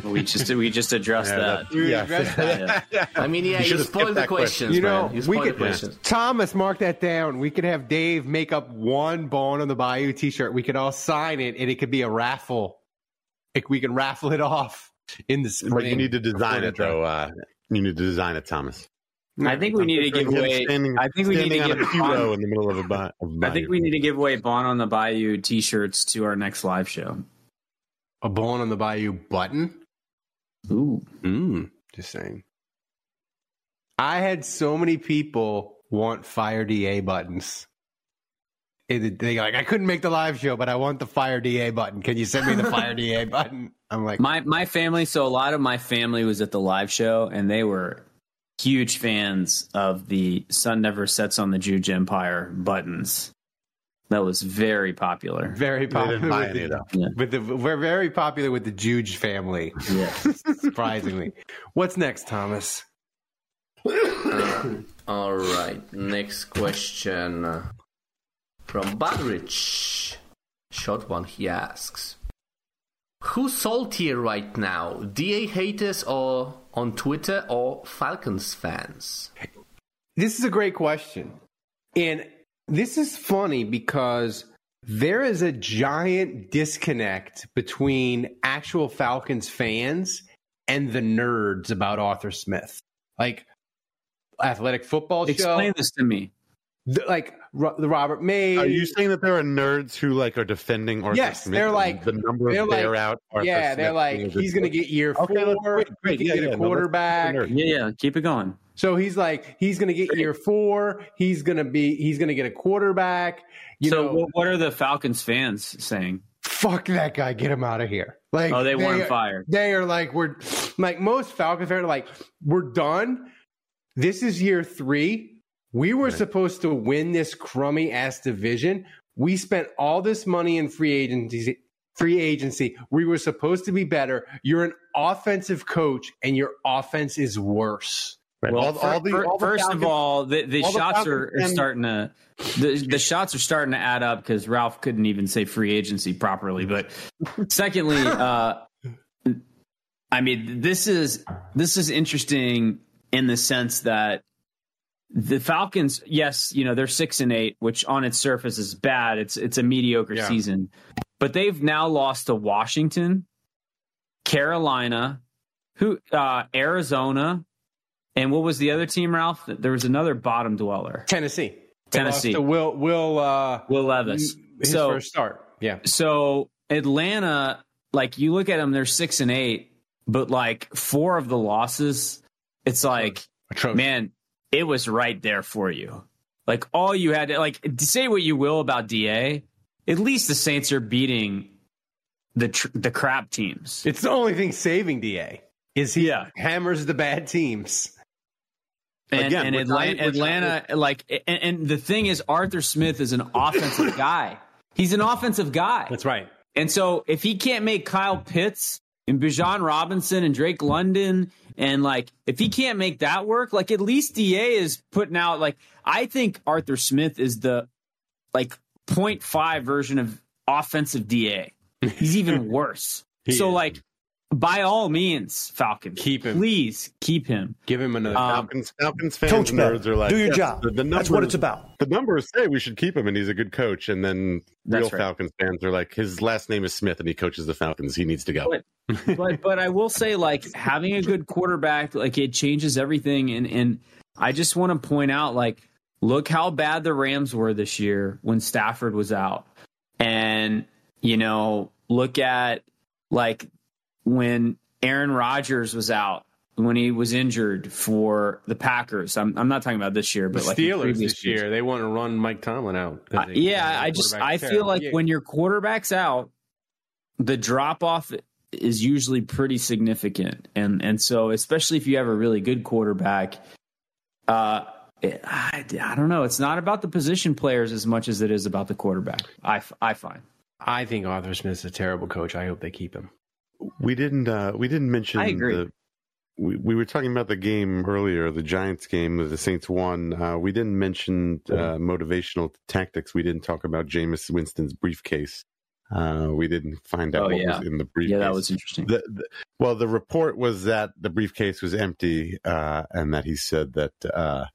D: We just we just addressed
H: Yeah,
D: that.
H: that- yeah.
C: addressed <laughs> that.
D: Yeah.
I: I mean, yeah,
H: You
I: you,
H: should've
I: spoiled the
H: that question.
I: questions,
C: You know,
I: man. You
C: we
I: spoiled the
C: could
I: questions.
C: Thomas mark that down. We could have Dave make up one Bone on the Bayou T-shirt. We could all sign it, and it could be a raffle. Like we can raffle it off in the spring.
H: But you need to design it though. Uh, you need to design it, Thomas.
D: I think we need to give away.
H: standing-
D: I think we need to give.
H: a kilo in the middle of a bi- of
D: I think we need to give away Bon on the Bayou T-shirts to our next live show.
C: A Bone on the Bayou button.
D: Ooh,
C: Mm, just saying. I had so many people want Fire DA buttons. It- They like, I couldn't make the live show, but I want the Fire DA button. Can you send me the Fire DA <laughs> button? I'm like,
D: my my family. So a lot of my family was at the live show, and they were huge fans of the "Sun Never Sets on the Juge Empire" buttons. That was very popular.
C: very popular. with the-
D: Yeah.
C: With the, we're very popular with the Juge family.
D: Yeah. <laughs>
C: Surprisingly. What's next, Thomas?
I: Uh, <coughs> all right. Next question uh, from Badrich. Short one. He asks, "Who's saltier right now? DA haters or on Twitter or Falcons fans?"
C: This is a great question. And this is funny because there is a giant disconnect between actual Falcons fans and the nerds about Arthur Smith. Like athletic football
D: Explain
C: show,
D: this to me.
C: the- like Ro- the Robert Mays.
H: Are you saying that there are nerds who like are defending Arthur
C: Yes,
H: Smith?
C: they're like-
H: the number
C: they're
H: of
C: like-
H: bear out. Arthur
C: yeah, they're like
H: being a good
C: he's going to get year
H: Okay,
C: four.
H: great, great.
C: He
H: Yeah,
C: get
H: yeah,
C: a quarterback.
H: nerd.
D: Yeah, yeah. Keep it going.
C: So he's like he's going to get year four. He's going to be he's going to get a quarterback. You
D: so
C: know,
D: what, what are the Falcons fans saying?
C: fuck that guy, get him out of here. Like,
D: Oh, they want him fired.
C: They are like, we're like most Falcons fans are like, we're done. This is year three. We were supposed to win this crummy ass division. We spent all this money in free agency. Free agency. We were supposed to be better. You're an offensive coach, and your offense is worse.
H: Right.
D: Well,
H: all, all the,
D: fir-
H: all the
D: first
H: Falcons-
D: of all, the, the
H: all
D: shots
H: Falcons
D: are, are starting to the, the shots are starting to add up because Ralph couldn't even say free agency properly. But secondly, <laughs> uh, I mean this is this is interesting in the sense that the Falcons, yes, you know they're six and eight, which on its surface is bad. It's it's a mediocre
C: Yeah.
D: season, but they've now lost to Washington, Carolina, who uh, Arizona, and what was the other team, Ralph? There was another bottom dweller,
C: Tennessee.
D: Tennessee.
C: Will Will uh,
D: Will Levis.
C: his
D: so
C: first start. Yeah.
D: so Atlanta, like you look at them, they're six and eight, but like four of the losses, it's like
C: Atrocious.
D: man, it was right there for you. Like all you had to like say what you will about Da, at least the Saints are beating the tr- the crap teams.
C: It's the only thing saving Da is he
D: Yeah.
C: hammers the bad teams.
D: And,
H: Again,
D: and Atlanta,
H: I-
D: like, and, and the thing is, Arthur Smith is an offensive <laughs> guy. He's an offensive guy.
C: That's right.
D: And so if he can't make Kyle Pitts and Bijan Robinson and Drake London and like if he can't make that work, like at least DA is putting out like I think Arthur Smith is the like 0.5 version of offensive DA. He's even <laughs> worse. So
C: is.
D: like by all means, Falcons.
C: Keep him.
D: Please keep him.
C: Give him another.
D: Um,
H: Falcons, Falcons fans
R: Coach
H: nerds are like,
R: Do your
H: yes,
R: job.
H: The, the
R: That's what it's about.
H: The numbers say we should keep him, and he's a good coach. And then real
D: right.
H: Falcons fans are like, his last name is Smith, and he coaches the Falcons. He needs to go.
D: But but but I will say like having a good quarterback like it changes everything and and I just want to point out like look how bad the Rams were this year when Stafford was out. And you know, look at like when Aaron Rodgers was out when he was injured for the Packers. I'm I'm not talking about this year,
C: The
D: but like
C: Steelers this
D: years.
C: year, they want to run Mike Tomlin out. They-
D: yeah, I just I feel
C: terrible.
D: like
C: Yeah.
D: when your quarterback's out, the drop off is usually pretty significant, and and so especially if you have a really good quarterback, uh, it, I, I don't know. It's not about the position players as much as it is about the quarterback. I I find.
C: I think Arthur Smith's a terrible coach. I hope they keep him.
H: We didn't. Uh, we didn't mention.
D: I agree.
H: The, we, we were talking about the game earlier, the Giants game that the Saints won. Uh, we didn't mention uh, motivational tactics. We didn't talk about Jameis Winston's briefcase. Uh, we didn't find out
D: Oh,
H: what
D: yeah.
H: was in the briefcase.
D: Yeah, that was interesting.
H: The, the, well, the report was that the briefcase was empty, uh, and that he said that uh,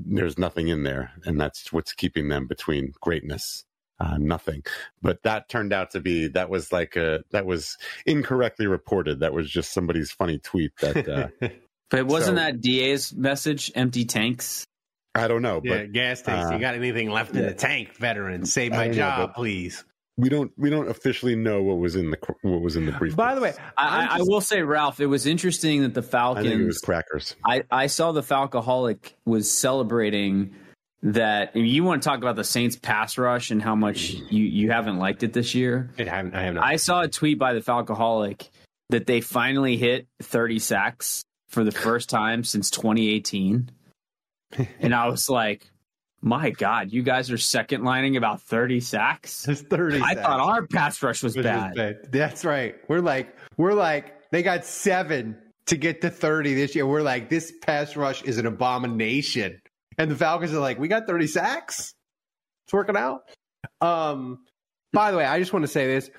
H: there's nothing in there, and that's what's keeping them between greatness. Uh, nothing, but that turned out to be that was like a that was incorrectly reported. That was just somebody's funny tweet. That uh, <laughs>
D: But wasn't
H: So-
D: that DA's message empty tanks?
H: I don't know,
C: Yeah,
H: but
C: gas tanks.
H: uh,
C: you got anything left in the tank, veteran? Save my job,
H: but-
C: please.
H: we don't we don't officially know what was in the what was in the briefcase.
C: By the way,
D: I, I, I will say, Ralph, it was interesting that the
H: I think it was crackers.
D: I, I saw the Falcoholic was celebrating that. You want to talk about the Saints pass rush and how much you, you haven't liked it this year?
C: It haven't, I have not.
D: I saw a tweet by the Falcoholic that they finally hit 30 sacks for the first time since 2018. <laughs> and I was like, my God, you guys are second lining about 30 sacks?
C: There's 30
D: I
C: sacks.
D: thought our pass rush was bad.
C: bad. That's right. We're like, we're like, they got seven to get to 30 this year. We're like, this pass rush is an abomination. And the Falcons are like, we got 30 sacks. It's working out. Um, by the way, I just want to say this.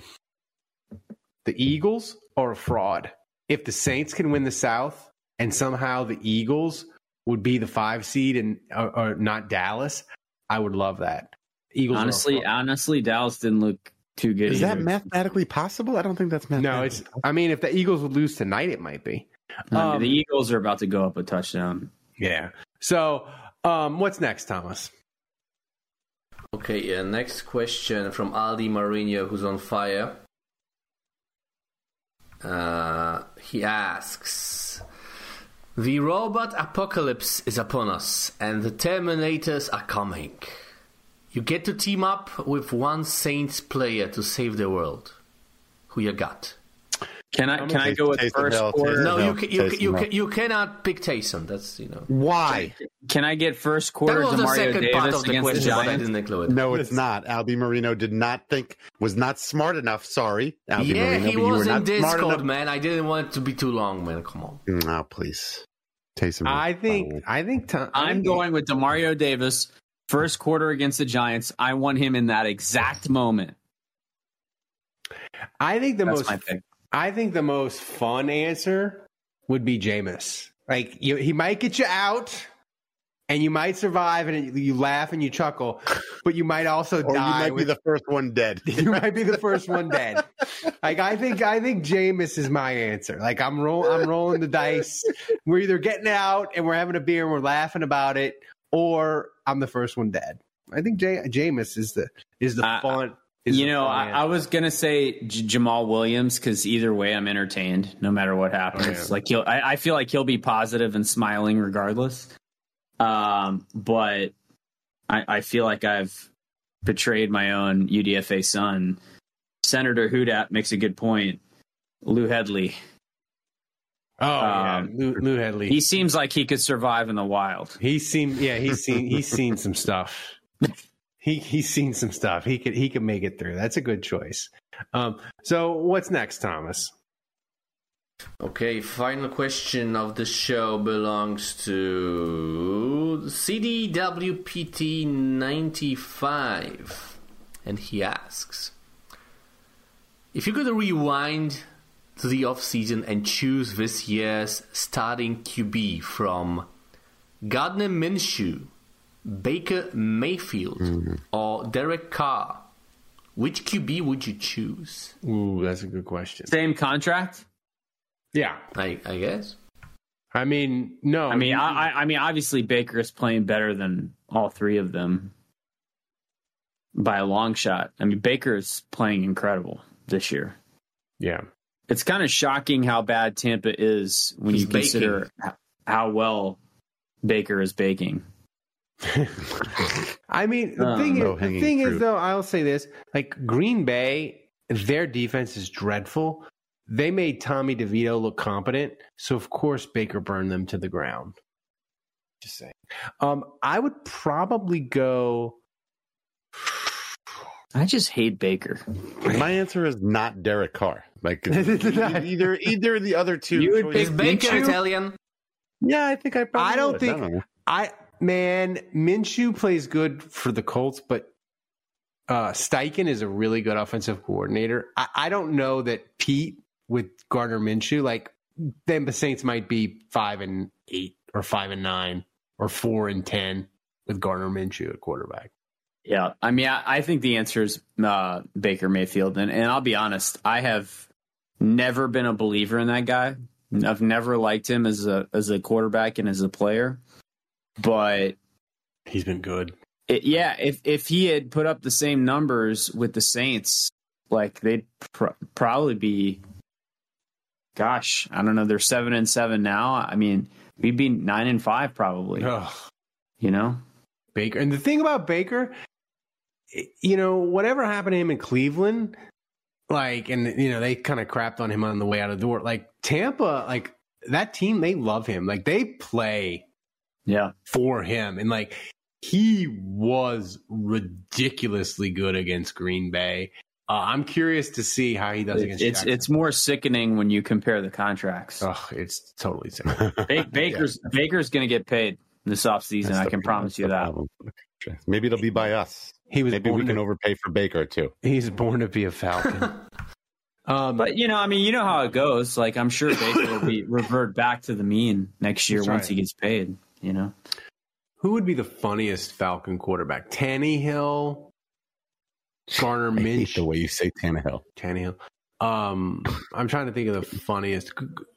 C: The Eagles are a fraud. If the Saints can win the South and somehow the Eagles would be the five seed and or, or not Dallas, I would love that. Eagles
D: honestly, honestly, Dallas didn't look too good.
H: Is that mathematically possible? I don't think that's mathematically.
C: No, it's. I mean, if the Eagles would lose tonight, it might be.
D: Um,
C: Um,
D: the Eagles are about to go up a touchdown.
C: Yeah. So, um, what's next, Thomas?
I: Okay, uh, next question from Aldi Marino, who's on fire. Uh, he asks The robot apocalypse is upon us, and the Terminators are coming. You get to team up with one Saints player to save the world. Who you got?
D: Can I can I go with
H: Taysom
D: first
H: Hill,
D: quarter?
H: Taysom
I: No,
H: Hill,
I: you can, you,
H: Taysom
I: can, you,
H: Hill.
I: can, you cannot pick Taysom. That's you know.
H: Why?
D: Can I get first quarter
I: That was the second
D: Davis
I: part of the
D: against the
I: question, I didn't include it.
H: No, it's not. Albie Marino did not think was not smart enough. Sorry, Albie
I: yeah,
H: Marino,
I: he
H: but you
I: was
H: were
I: in
H: not smart
I: Discord,
H: enough.
I: man. I didn't want it to be too long, man. Come on.
H: No, please. Taysom.
C: I think. I think. Tom, I
D: I'm
C: think-
D: going with Demario Davis first quarter against the Giants. I want him in that exact moment.
C: I think the
D: That's
C: most.
D: My pick.
C: I think the most fun answer would be Jameis. Like you, he might get you out, and you might survive, and you laugh and you chuckle, but you might also
H: or you
C: die.
H: might be the first one dead. <laughs>
C: you might be the first one dead. Like I think, I think Jameis is my answer. Like I'm roll, I'm rolling the dice. We're either getting out and we're having a beer and we're laughing about it, or I'm the first one dead. I think J- Jameis is the is the
D: I-
C: fun.
D: You know, I, I was gonna say J- Jamaal Williams because either way, I'm entertained no matter what happens.
C: Oh, yeah.
D: Like he'll, I, I feel like he'll be positive and smiling regardless. Um, but I, I feel like I've betrayed my own UDFA son. Senator Hudat makes a good point. Lou Hedley.
C: Oh yeah,
D: um,
C: Lou, Lou Hedley.
D: He seems like he could survive in the wild.
C: He's seen, yeah, he's seen, he's seen some stuff. <laughs> He he's seen some stuff. He could he could make it through. That's a good choice. Um, so what's next, Thomas?
I: Okay, final question of the show belongs to CDWPT95. And he asks If you could rewind to the offseason and choose this year's starting QB from Gardner Minshew, Baker Mayfield, mm-hmm. or Derek Carr, which QB would you choose?
C: Ooh, that's a good question.
D: Same contract.
C: Yeah,
I: I, I guess.
C: I mean, no,
D: I mean, I, I I mean, obviously Baker is playing better than all three of them by a long shot. I mean, Baker is playing incredible this year.
C: yeah,
D: It's kind of shocking how bad Tampa is when
I: He's
D: you consider h- how well Baker is baking.
C: I mean, the
D: Um,
C: thing is, the
H: low-hanging
C: thing is though, I'll say this: like Green Bay, their defense is dreadful. They made Tommy DeVito look competent, so of course Baker burned them to the ground. Just saying. Um, I would probably go.
D: I just hate Baker.
H: My answer is not Derek Carr. Like <laughs> either either the other two.
D: You would
H: choices.
I: Is Baker Italian?
H: Yeah, I think I. Probably
C: I don't
H: would.
C: think
H: know.
C: I man Minshew plays good for the Colts, but uh, Steichen is a really good offensive coordinator. I, I don't know that Pete with Gardner Minshew, like then the Saints might be five and eight or five and nine or four and ten with Gardner Minshew at quarterback.
D: Yeah, I mean, I, I think the answer is uh, Baker Mayfield, and, and I'll be honest, I have never been a believer in that guy. I've never liked him as a as a quarterback and as a player, but
C: he's been good.
D: It, yeah, if if he had put up the same numbers with the Saints, like they'd pr- probably be, gosh, I don't know, they're seven and seven now. I mean, we'd be nine and five probably.
C: Ugh.
D: You know,
C: Baker. And the thing about Baker, you know, whatever happened to him in Cleveland, like, and you know, they kind of crapped on him on the way out of the door. Like Tampa, like that team, they love him. Like they play,
D: yeah,
C: for him, and like he was ridiculously good against Green Bay. Uh, I'm curious to see how he does against.
D: it's it's more sickening when you compare the contracts.
C: Oh, it's totally sick. <laughs>
D: Ba- Baker's Baker's going to get paid this offseason. I can promise you that.
H: Maybe it'll be by us.
C: He was
H: Maybe we can
C: to-
H: overpay for Baker too.
C: He's born to be a Falcon. <laughs> um,
D: But you know, I mean, you know how it goes. Like, I'm sure Baker will be <laughs> revert back to the mean next year once
C: right.
D: he gets paid. You know,
C: Who would be the funniest Falcon quarterback? Tannehill, Garner
H: I hate the way you say Tannehill.
C: Tannehill. Um, I'm trying to think of the funniest.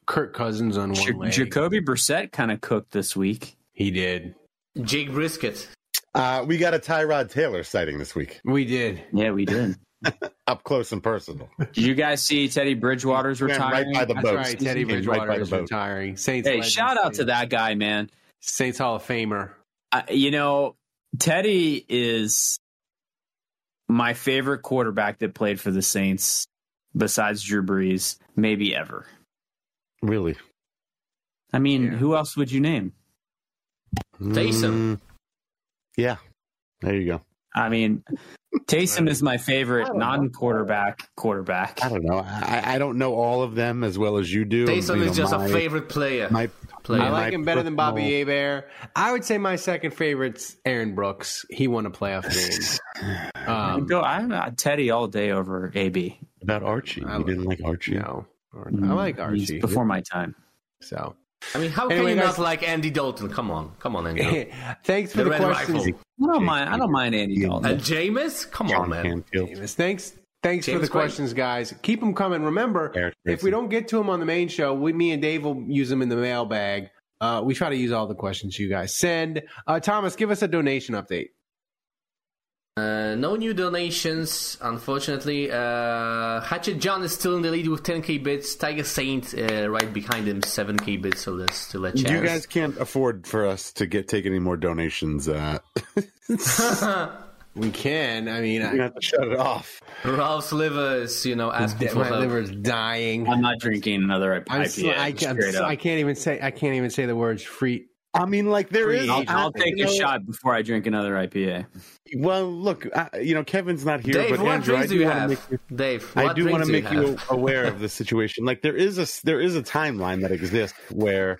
C: Kirk Cousins on one
D: Ja-
C: leg.
D: Jacoby Brissett kind of cooked this week.
C: He did.
I: Jake Brisket.
H: Uh, we got a Tyrod Taylor sighting this week,
C: We did.
D: Yeah, we did. <laughs>
H: up close and personal.
D: Did you guys see Teddy Bridgewater's
H: Ran right by the
C: That's
H: boat.
C: right. Teddy
H: Came right
C: Bridgewater
H: by the
C: is retiring. Saints.
D: Hey,
C: legend,
D: shout out to that guy, man.
C: Saints Hall of Famer.
D: I, you know, Teddy is my favorite quarterback that played for the Saints, besides Drew Brees, maybe ever.
H: Really?
D: I mean,
C: Yeah.
D: who else would you name?
I: Taysom.
H: Mm, yeah. There you go.
D: I mean, Taysom is my favorite non-quarterback quarterback.
H: I don't know. I, I don't know all of them as well as you do.
I: Taysom
H: You
I: is
H: know,
I: just
H: my-
I: a favorite player.
H: My,
I: player.
C: I
H: my
C: like him better than Bobby
H: personal-
C: Hebert. I would say my second favorite's Aaron Brooks. He won a playoff game.
D: I <laughs>
C: Um,
D: go, I'm uh, Teddy all day over AB.
H: About Archie.
C: I
H: You didn't like Archie?
C: no, I like
D: Mm, He's
C: Archie.
D: before my time.
C: So,
I: I mean, how
C: Anyway,
I: can you
C: guys-
I: not like Andy Dalton? Come on, come on, Andy. <laughs>
C: thanks for
I: The
C: the,
I: Red
C: questions.
I: Rifle.
D: I don't mind. I don't mind Andy Dalton.
I: And Jameis? Come on, man.
H: Canfield.
C: Davis. Thanks. Thanks for the
I: White.
C: questions, guys. Keep them coming. Remember, if we don't get to them on the main show, we, me and Dave will use them in the mailbag. Uh, we try to use all the questions you guys send. Uh, Thomas, give us a donation update.
I: Uh, no new donations, unfortunately. Uh, Hatchet John is still in the lead with 10k bits. Tiger Saint uh, right behind him, 7k bits. So there's still a chance.
H: You guys can't afford for us to get take any more donations. Uh, <laughs> <laughs>
C: We can. I mean,
H: you
C: I,
H: have to shut it off.
I: Ralph's liver is, you know, asking for
C: my
I: help.
C: is dying.
D: I'm not drinking another
C: I'm
D: IPA.
C: sl- I, can't,
D: straight.
C: I can't even say. I can't even say the words free.
H: I mean, like there
C: Free
H: is.
D: I'll. I'll take
H: you
D: a shot before I drink another IPA.
H: Well, look, I, you know, Kevin's not here,
I: Dave,
H: but
I: what
H: Andrew, I
I: do
H: do
I: you
H: want to
I: have?
H: make you
I: Dave,
H: I do want to make
I: you
H: you <laughs> aware of the situation. Like there is a there is a timeline that exists where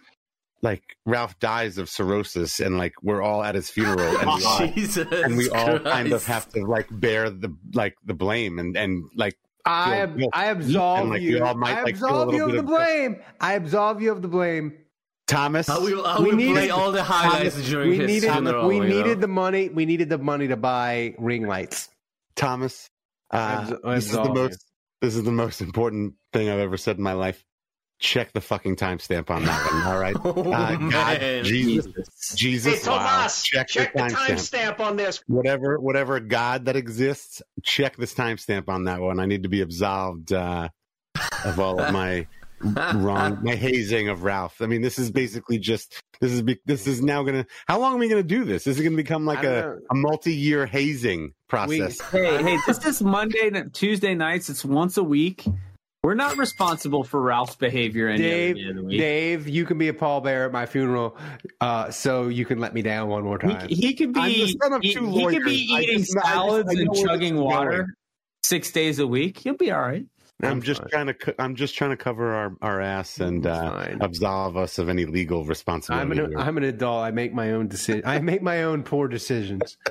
H: like Ralph dies of cirrhosis and like we're all at his funeral and <laughs> we all,
I: Jesus
H: and we all kind of have to like bear the like the blame and and like
C: I ab- I absolve
H: And, like, we
C: you.
H: all might,
C: I
H: like, feel a
C: absolve
H: little
C: you of the
H: of guilt.
C: blame. I absolve you of the blame.
H: Thomas.
I: I will, I
C: We
I: will
C: needed-
I: play all the highlights during
C: we
I: his
C: needed.
I: funeral.
C: we needed
I: know?
C: the money. We needed the money to buy ring lights.
H: Thomas. Uh,
C: Abs- I
H: this is the most this is the most important thing I've ever said in my life. Check the fucking timestamp on that one. All right. <laughs>
I: Oh,
H: Uh, God,
I: man.
H: Jesus, Jesus.
G: Hey, Tomas,
H: Check,
G: check
H: the
G: the
H: timestamp.
G: timestamp on this.
H: Whatever, whatever God that exists, check this timestamp on that one. I need to be absolved uh, of all of <laughs> my wrong, <laughs> my hazing of Ralph. I mean, this is basically just this is be, this is now gonna. How long are we gonna do this? This is gonna become like a, a multi-year hazing process.
D: Hey, hey, this is Monday, and Tuesday nights. It's once a week. We're not responsible for Ralph's behavior any
C: Dave,
D: other day of the week.
C: Dave, you can be a pallbearer at my funeral, uh, so you can let me down one more time.
D: He, he could
H: I'm
D: be
H: the son of
D: he,
H: two
D: he could be eating
H: just- I just-
D: salads and chugging water
H: going.
D: six days a week. He'll be all right.
H: I'm just trying to. I'm just trying to cover our, our ass and uh, absolve us of any legal
C: I'm
H: responsibility.
C: an. I'm an adult. I make my own decision. I make my own poor decisions. <laughs>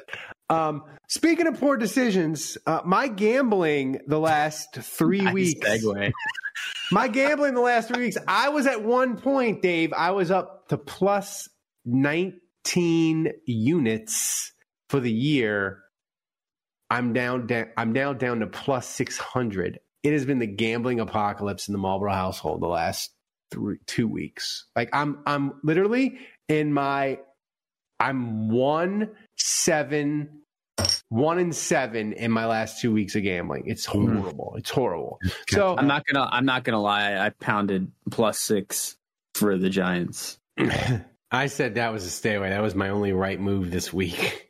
C: Um, speaking of poor decisions, uh, my gambling the last three <laughs>
D: Nice
C: weeks.
D: segue. <laughs>
C: My gambling the last three weeks, I was at one point, Dave, I was up to plus 19 units for the year. I'm down, da- I'm now down to plus 600. It has been the gambling apocalypse in the Marlboro household the last three, two weeks. Like I'm, I'm literally in my, I'm one, seven, one and seven in my last two weeks of gambling. It's hmm. horrible. It's horrible. So
D: I'm not gonna I'm not gonna lie. I pounded plus six for the Giants. <clears throat>
C: I said that was a stay away. That was my only right move this week. <laughs>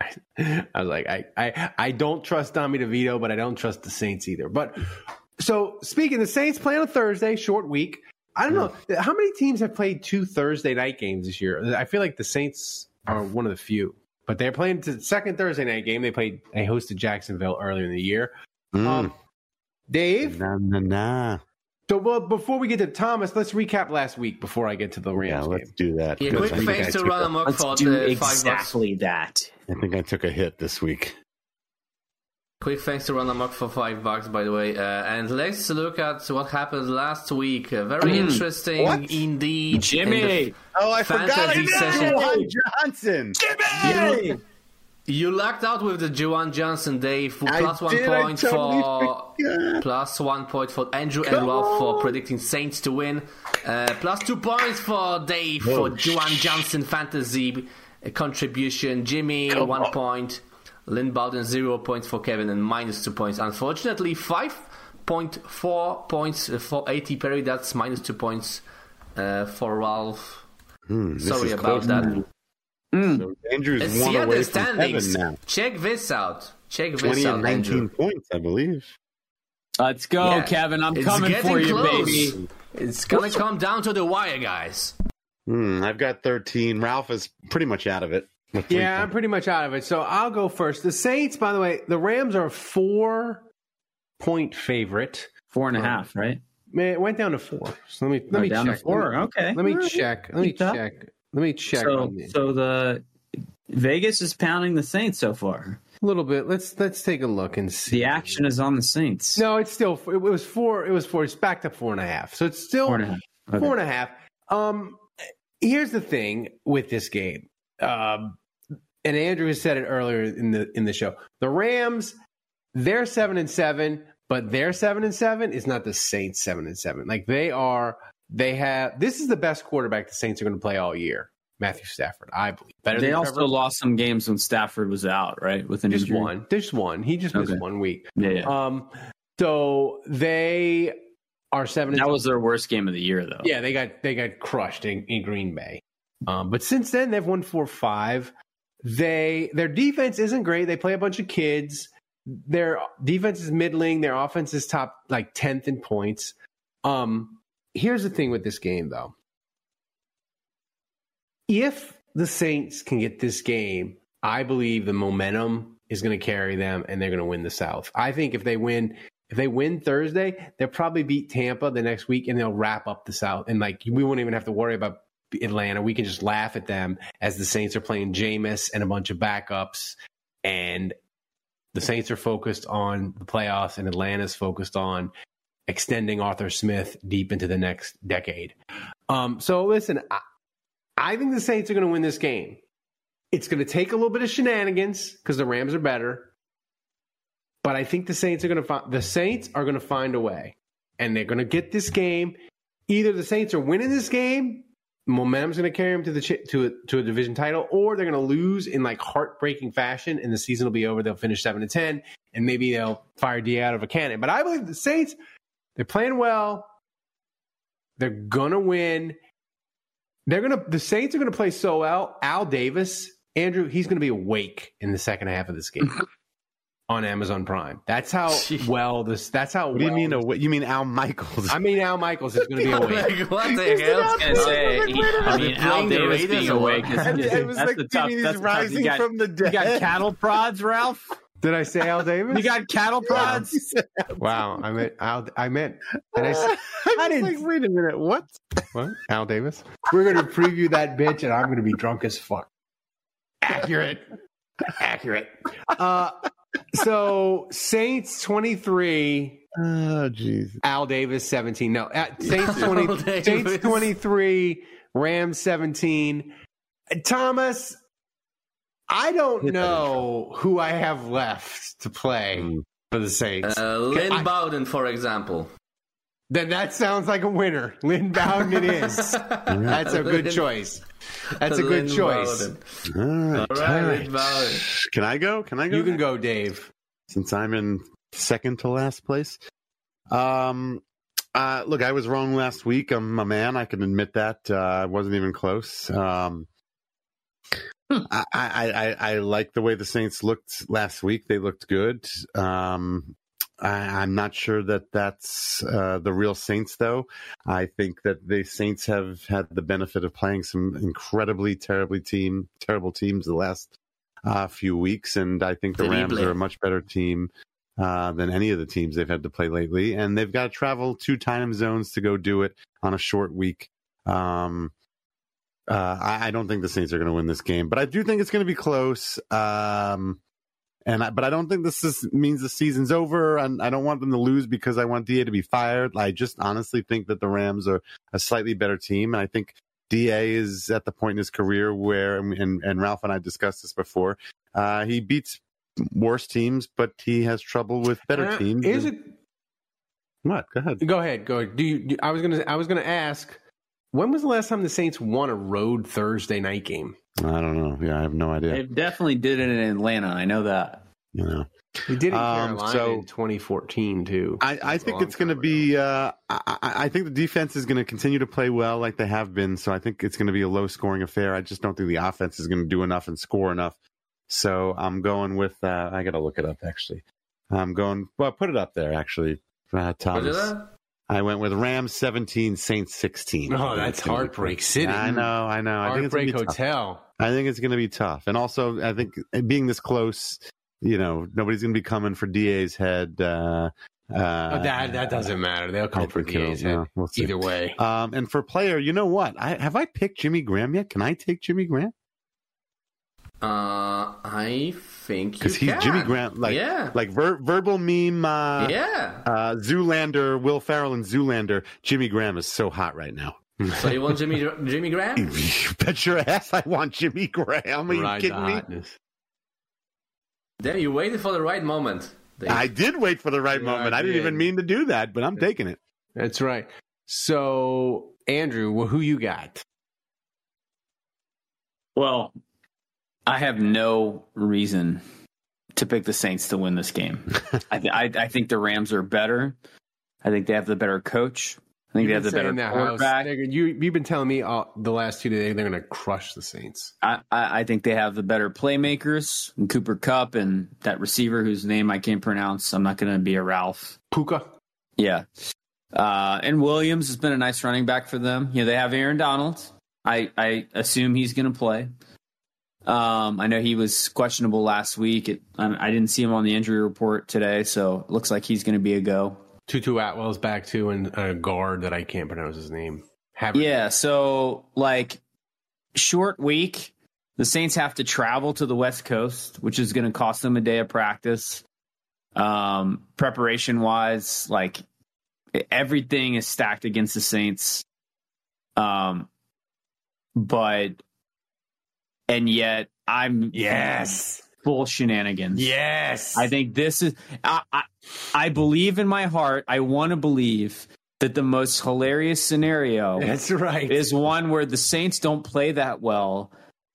C: I, <laughs> I was like, I, I, I don't trust Tommy DeVito, but I don't trust the Saints either. But so speaking, the Saints play on Thursday, short week. I don't know how many teams have played two Thursday night games this year. I feel like the Saints are one of the few, but they're playing the second Thursday night game. They played, they hosted Jacksonville earlier in the year. Um, Dave,
H: Nah, nah, nah.
C: So well, before we get to Thomas, let's recap last week before I get to the Rams
H: Yeah, let's do that.
I: Yeah, quick
H: I think I
I: thanks to
H: took a-
I: Run Amok
D: Let's
I: for
D: do
I: the five
D: exactly that.
H: I think I took a hit this week.
I: Quick thanks to Run Amok for five bucks, by the way. Uh, and let's look at what happened last week. Uh, very
H: Mm.
I: interesting
H: What?
I: indeed. in
D: Jimmy!
I: the
H: Oh, I forgot I
I: fantasy
H: did
I: session.
H: Juwan Johnson.
I: You, you lucked out with the Juwan Johnson, Dave.
H: I
I: Plus one
H: did, I
I: point
H: totally
I: for
H: forgot.
I: plus one point for Andrew
H: Come
I: and Ralph for predicting Saints to win. Uh, plus two points for Dave
H: Oh,
I: for Juwan Johnson fantasy uh, contribution. Jimmy one point. Lynn Bowden zero points for Kevin and minus two points. Unfortunately, five point four points for AT Perry. That's minus two points uh, for Ralph.
H: Hmm,
I: Sorry about
H: close.
I: that.
H: So Andrew's
I: Let's
H: one away
I: the
H: from
I: standings.
H: Kevin now.
I: Check this out. Check this
H: 20
I: out,
H: and 19
I: Andrew.
H: points, I believe.
D: Let's go,
I: Yeah.
D: Kevin. I'm
I: It's
D: coming for you,
I: close.
D: baby.
I: It's gonna come down to the wire, guys.
H: Hmm, I've got 13. Ralph is pretty much out of it. with three
C: Yeah, I'm pretty much out of it. So I'll go first. The Saints, by the way, the Rams are four point favorite.
D: Four and a half, right?
C: Man, it went down to four. So let me let
D: Oh,
C: me
D: down to
C: check.
D: four.
C: Let me,
D: Okay.
C: Let me
D: All right.
C: check. Let me
D: Keep up.
C: check. Let me check.
D: So, so the Vegas is pounding the Saints so far.
C: a little bit. Let's let's take a look and see.
D: The action is on the Saints.
C: No, it's still it was four. It was four. It's back to four and a half. So it's still
D: Four and a half. Okay.
C: Four and a half. Um, here's the thing with this game. Um, and Andrew has said it earlier in the in the show. The Rams, they're seven and seven, but their seven and seven is not the Saints seven and seven. Like they are. They have. This is the best quarterback the Saints are going to play all year. Matthew Stafford, I believe. Better
D: They also
C: Trevor.
D: lost some games when Stafford was out, right? With an
C: just
D: injury.
C: one. Just one. He just missed
D: Okay.
C: one week.
D: Yeah, yeah.
C: Um. So they are seven.
D: that was their worst game of the year, though.
C: Yeah, they got they got crushed in, in Green Bay. Um, but since then they've won four five. They their defense isn't great. They play a bunch of kids. Their defense is middling. Their offense is top like tenth in points. Um, here's the thing with this game though. If the Saints can get this game, I believe the momentum is going to carry them and they're going to win the South. I think if they win if they win Thursday, they'll probably beat Tampa the next week and they'll wrap up the South. And like we won't even have to worry about Atlanta. We can just laugh at them as the Saints are playing Jameis and a bunch of backups. And the Saints are focused on the playoffs and Atlanta's focused on extending Arthur Smith deep into the next decade. Um, so listen, I, I think the Saints are going to win this game. It's going to take a little bit of shenanigans because the Rams are better. But I think the Saints are going to find the Saints are going to find a way, and they're going to get this game. Either the Saints are winning this game, momentum's going to carry them to the chi- to a, to a division title, or they're going to lose in like heartbreaking fashion, and the season will be over. They'll finish seven to ten, and maybe they'll fire D out of a cannon. But I believe the Saints, they're playing well. They're gonna win. They're gonna the Saints are gonna play so well. Al Davis, Andrew, he's gonna be awake in the second half of this game <laughs> on Amazon Prime. That's how well this. That's how.
H: What do you mean?
C: this-
H: A, you mean Al Michaels?
C: I mean, Al Michaels is gonna be <laughs> awake.
I: what the hell?
D: I was gonna say, he- I mean, Al
I: playing the
D: Davis
I: Raiders
D: being awake is,
H: And
D: is
H: it was
D: that's
H: like
D: the tough.
H: Jimmy's
D: That's the tough.
H: rising
D: You got,
H: from the dead.
D: you got cattle prods, Ralph.
C: Did I say Al Davis?
D: You got cattle prods. <laughs>
C: wow, I meant Al. I meant. And I, s- <laughs>
H: I
C: didn't-
H: like, wait a minute, what?
C: what? Al Davis. We're gonna preview that bitch, and I'm gonna be drunk as fuck. Accurate. Accurate. Uh, so Saints 23.
H: Oh, jeez.
C: Al Davis 17. No, uh, <laughs> Saints
I: Al
C: 20, Saints 23, Rams 17. Uh, Thomas, I don't know who I have left to play for the Saints.
I: Uh, Lynn
C: I-
I: Bowden, for example.
C: then that sounds like a winner. Lynn Bowden it is. <laughs> That's a good choice. That's a good
I: Lynn
C: choice.
I: Bowden.
H: All right.
I: All right, Lynn Bowden.
H: Can I go? Can I go?
C: You can go, Dave.
H: since I'm in second to last place. Um, uh, look, I was wrong last week. I'm a man. I can admit that. Uh, I wasn't even close. Um, I, I, I, I like the way the Saints looked last week. They looked good. Um, I, I'm not sure that that's uh, the real Saints, though. I think that the Saints have had the benefit of playing some incredibly terribly team, terrible teams the last uh, few weeks, and I think the Rams are a much better team uh, than any of the teams they've had to play lately, and they've got to travel two time zones to go do it on a short week. Um, uh, I, I don't think the Saints are going to win this game, but I do think it's going to be close. Um, and I, but I don't think this is, means the season's over. And I don't want them to lose because I want Da to be fired. I just honestly think that the Rams are a slightly better team, and I think Da is at the point in his career where, and, and Ralph and I discussed this before. Uh, he beats worse teams, but he has trouble with better
C: Uh,
H: teams.
C: Is it?
H: What? Go ahead.
C: Go ahead. Go. ahead. Do you? Do, I was gonna. I was gonna ask. When was the last time the Saints won a road Thursday night game?
H: I don't know. Yeah, I have no idea.
D: They definitely did it in Atlanta. I know that.
H: You know.
C: We did it in
H: Um,
C: Carolina
H: so-
C: in 2014 too.
H: I, I think it's going to be. Uh, I, I I think the defense is going to continue to play well like they have been. So I think it's going to be a low scoring affair. I just don't think the offense is going to do enough and score enough. So I'm going with. Uh, I got to look it up actually. I'm going. Well, put it up there actually, uh,
I: Was it
H: Thomas. I went with Rams 17, Saints 16.
C: Oh,
H: I
C: that's
H: it's gonna be
C: Heartbreak. City.
H: I know, I know. I think it's gonna
C: Heartbreak
H: tough.
C: Hotel.
H: I think it's going to be tough. And also, I think being this close, you know, nobody's going to be coming for DA's head. Uh, uh,
C: Oh, that that doesn't matter. They'll
H: I
C: come for DA's head
H: we'll
C: either way.
H: Um, and for player, you know what? I have I picked Jimmy Graham yet? Can I take Jimmy Graham?
I: Uh, I think
H: Because he's
I: can.
H: Jimmy Grant, like
I: yeah,
H: like ver- verbal meme. Uh,
I: yeah.
H: Uh, Zoolander, Will Ferrell, and Zoolander. Jimmy Graham is so hot right now.
I: So you want Jimmy Jimmy Graham? <laughs>
H: you bet your ass I want Jimmy Graham. Are you
C: Ride
H: kidding
C: the
H: me?
C: hotness.
I: Damn, you waited for the right moment. Dave.
H: I did wait for the right
C: Yeah,
H: moment.
C: I
H: I didn't
C: did.
H: even mean to do that, but I'm taking it.
C: That's right. So, Andrew, well, who you got?
D: Well, I have no reason to pick the Saints to win this game. <laughs> I, th- I, I think the Rams are better. I think they have the better coach. I think they have the better quarterback.
C: You, you've been telling me uh, the last two days they're going to crush the Saints.
D: I, I I think they have the better playmakers, and Cooper Kupp, and that receiver whose name I can't pronounce. I'm not going to be a Ralph.
C: Puka.
D: Yeah. Uh, and Williams has been a nice running back for them. You know, they have Aaron Donald. I, I assume he's going to play. Um, I know he was questionable last week. It, I, didn't see him on the injury report today, so it looks like he's going to be a go.
C: Tutu Atwell's back too, and a guard that I can't pronounce his name. Havertz.
D: Yeah, so like short week, the Saints have to travel to the West Coast, which is going to cost them a day of practice. Um, preparation wise, like everything is stacked against the Saints. Um, but and yet I'm
C: Yes.
D: full shenanigans.
C: Yes.
D: I think this is. I, I, I believe in my heart. I want to believe that the most hilarious scenario
C: That's right.
D: is one where the Saints don't play that well.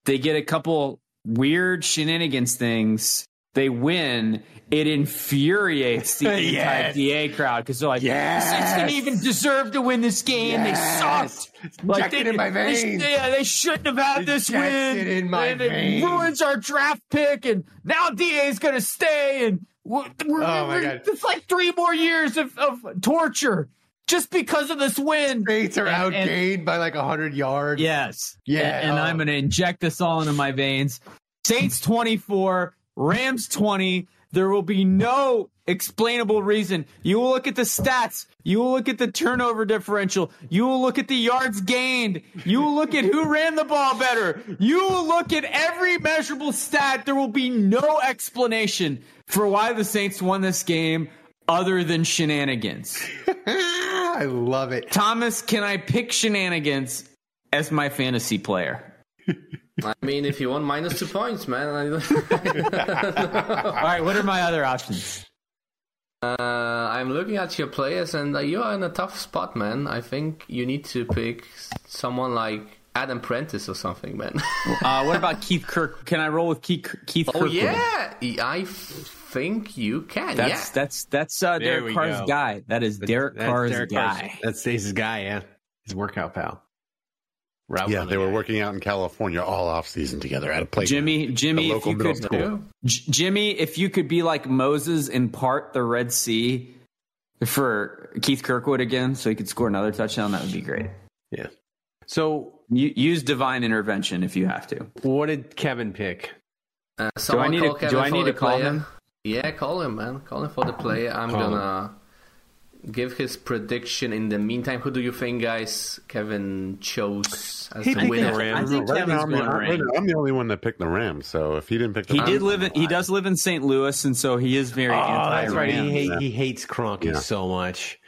D: They get a couple weird shenanigans things. They win. It infuriates the <laughs>
C: Yes.
D: anti-DA crowd because they're like,
C: Yes.
D: Saints didn't even deserve to win this game.
C: Yes.
D: They sucked. Like
C: Injected in my
D: they,
C: veins.
D: yeah, they shouldn't have had this win.
C: Injected in my
D: and it
C: veins.
D: ruins our draft pick, and now DA is going to stay. And we're, we're,
C: Oh,
D: we're- it's like three more years of, of torture just because of this win.
C: Saints are
D: And- and-
C: outgained by like hundred yards.
D: Yes.
C: Yeah,
D: And, and
C: oh.
D: I'm going to inject this all into my veins. Saints 24, Rams 20. There will be no explainable reason. You will look at the stats. You will look at the turnover differential. You will look at the yards gained. You will look at who ran the ball better. You will look at every measurable stat. There will be no explanation for why the Saints won this game other than shenanigans. <laughs>
C: I love it.
D: Thomas, can I pick shenanigans as my fantasy player? <laughs>
I: I mean, if you want minus two points, man. <laughs> <laughs>
D: All right, what are my other options?
I: Uh, I'm looking at your players, and uh, you are in a tough spot, man. I think you need to pick someone like Adam Prentice or something, man.
D: uh, what about Keith Kirk? Can I roll with Keith, Keith
I: oh,
D: Kirkwood?
I: yeah. I think you can.
D: That's
I: yeah.
D: that's that's uh, Derek Carr's
C: go.
D: guy. That is Derek
C: That's
D: Carr's
C: Derek
D: guy.
C: Carr's- That's Stace's guy, yeah. His workout pal. Route
H: Yeah, they were
C: guy.
H: working out in California all off season together at a place.
D: Jimmy, Jimmy, if you could. J- Jimmy, if you could be like Moses and part the Red Sea for Keith Kirkwood again, so he could score another touchdown, that would be great.
C: Yeah. So
D: you, use divine intervention if you have to.
C: What did Kevin pick?
I: Uh, someone
D: need
I: call
D: to- do I need to call
I: player.
D: him?
I: Yeah, call him, man. Call him for the play. I'm
C: Call him.
I: Gonna give his prediction. In the meantime, who do you think, guys? Kevin chose as
H: He
I: the
H: picked
I: winner.
H: the Rams.
D: I think
H: right
D: Kevin's
H: now, I'm, the,
D: going
H: I'm, I'm the only one that picked the Rams. So if he didn't pick the
D: He
H: Rams,
D: did live in, he does live in St. Louis, and so he is very
C: Oh,
D: anti
C: that's right. He,
D: Rams.
C: hate, he hates Kroenke
H: Yeah.
C: so much.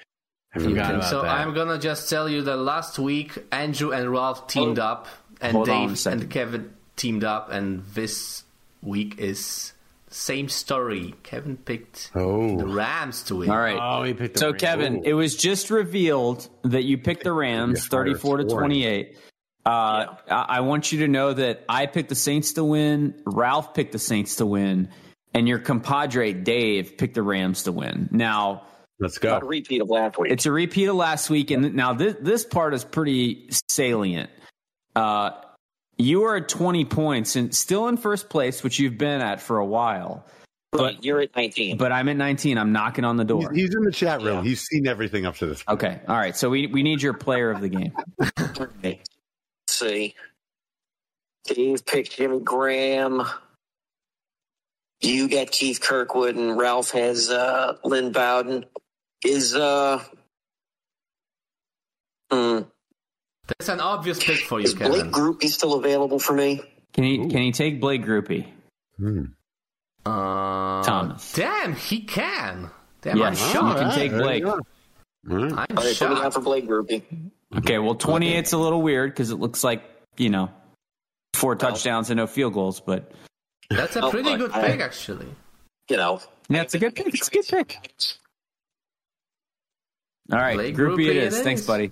C: I forgot about
I: so
C: that.
I: I'm gonna just tell you that last week Andrew and Ralph teamed oh, up, and
D: hold on a
I: Dave and Kevin teamed up, and this week is same story. Kevin picked
H: Oh.
I: the Rams to win.
D: All right.
C: Oh, he picked the
D: So,
C: Rams.
D: Kevin, it was just revealed that you picked the Rams, thirty-four to twenty-eight. Uh, I I want you to know that I picked the Saints to win. Ralph picked the Saints to win, and your compadre Dave picked the Rams to win. Now,
H: Let's go.
R: repeat of last week.
D: it's a repeat of last week, and now this this part is pretty salient. Uh, you are at twenty points and still in first place, which you've been at for a while.
R: But you're at 19.
D: But I'm at nineteen. I'm knocking on the door.
H: he's in the chat room. He's seen everything up to this point.
D: Okay, all right. So we we need your player of the game.
R: Let's see. Dave picked Jimmy Graham. You got Keith Kirkwood, and Ralph has uh, Lynn Bowden. Is uh, hmm,
I: That's an obvious pick for you,
R: is Blake
I: Kevin.
R: Grupe still available for me?
D: Can he can he take Blake Grupe?
H: Hmm.
I: Uh,
D: Thomas.
I: Damn, he can. Damn,
D: Yes,
I: I'm
D: you
I: shocked.
D: can take Blake.
H: go.
I: I'm
R: All right, put me down for Blake Grupe.
D: Okay, well 28's a little weird because it looks like you know four touchdowns and no field goals, but
I: That's a
R: Oh,
I: pretty
R: look,
I: good
R: I-
I: pick, actually.
R: You know,
D: yeah, it's a good pick. It's a good pick. All right,
I: Blake
D: Grupe,
I: Grupe
D: it
I: it
D: is. Thanks, buddy.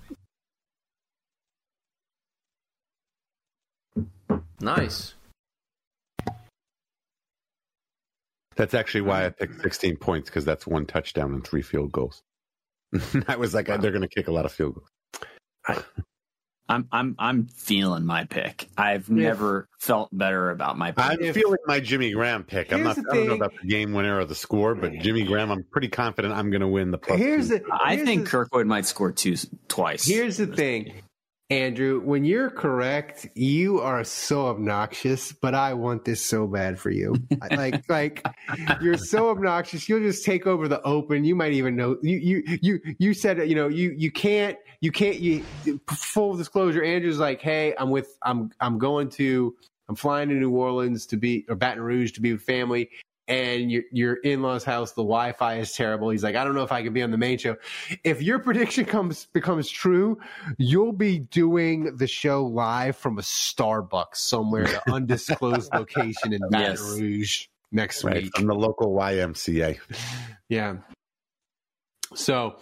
I: Nice.
H: That's actually why I picked 16 points because that's one touchdown and three field goals. <laughs> I was like, they're going to kick a lot of field goals.
D: I'm I'm I'm feeling my pick. I've never felt better about my pick.
H: I'm feeling my Jimmy Graham pick. I'm not.
C: the
H: I don't know about the game winner or the score, but Jimmy Graham, I'm pretty confident I'm going to win the plus.
C: Here's
H: two.
C: the.
D: I think
C: the-
D: Kirkwood might score two twice.
C: Here's the thing, Andrew. When you're correct, you are so obnoxious, but I want this so bad for you. Like, <laughs> like you're so obnoxious. You'll just take over the open. You might even know. You, you, you, you said, you know, you, you can't, you can't. You full disclosure. Andrew's like, hey, I'm with, I'm, I'm going to, I'm flying to New Orleans to be or Baton Rouge to be with family. And your your in law's house, the Wi Fi is terrible. He's like, I don't know if I can be on the main show. If your prediction comes becomes true, you'll be doing the show live from a Starbucks somewhere, an undisclosed <laughs> location in Baton
D: Yes.
C: Rouge next
H: right
C: week.
H: from the local YMCA.
C: Yeah. So,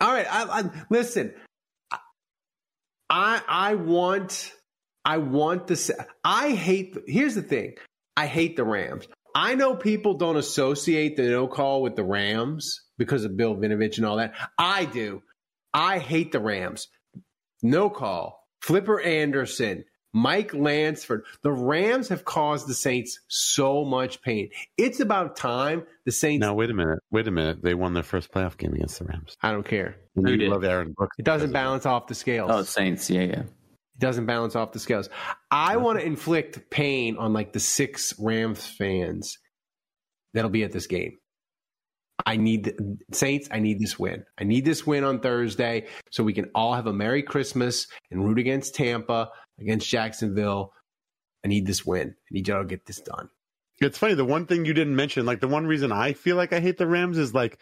C: all right. I, I listen. I I want I want this. I hate. Here's the thing. I hate the Rams. I know people don't associate the no call with the Rams because of Bill Vinovich and all that. I do. I hate the Rams. No call. Flipper Anderson, Mike Lansford. The Rams have caused the Saints so much pain. It's about time the Saints.
H: Now wait a minute. Wait a minute. They won their first playoff game against the Rams.
C: I don't care.
D: Who
H: you
D: did?
H: love Aaron Brooks.
C: It doesn't balance off the scales.
D: oh Saints, yeah, yeah.
C: Doesn't balance off the scales. I want to inflict pain on like the six Rams fans that'll be at this game. I need the Saints. I need this win. I need this win on Thursday so we can all have a Merry Christmas and root against Tampa, against Jacksonville. I need this win. I need y'all to get this done.
H: It's funny. The one thing you didn't mention, like the one reason I feel like I hate the Rams is like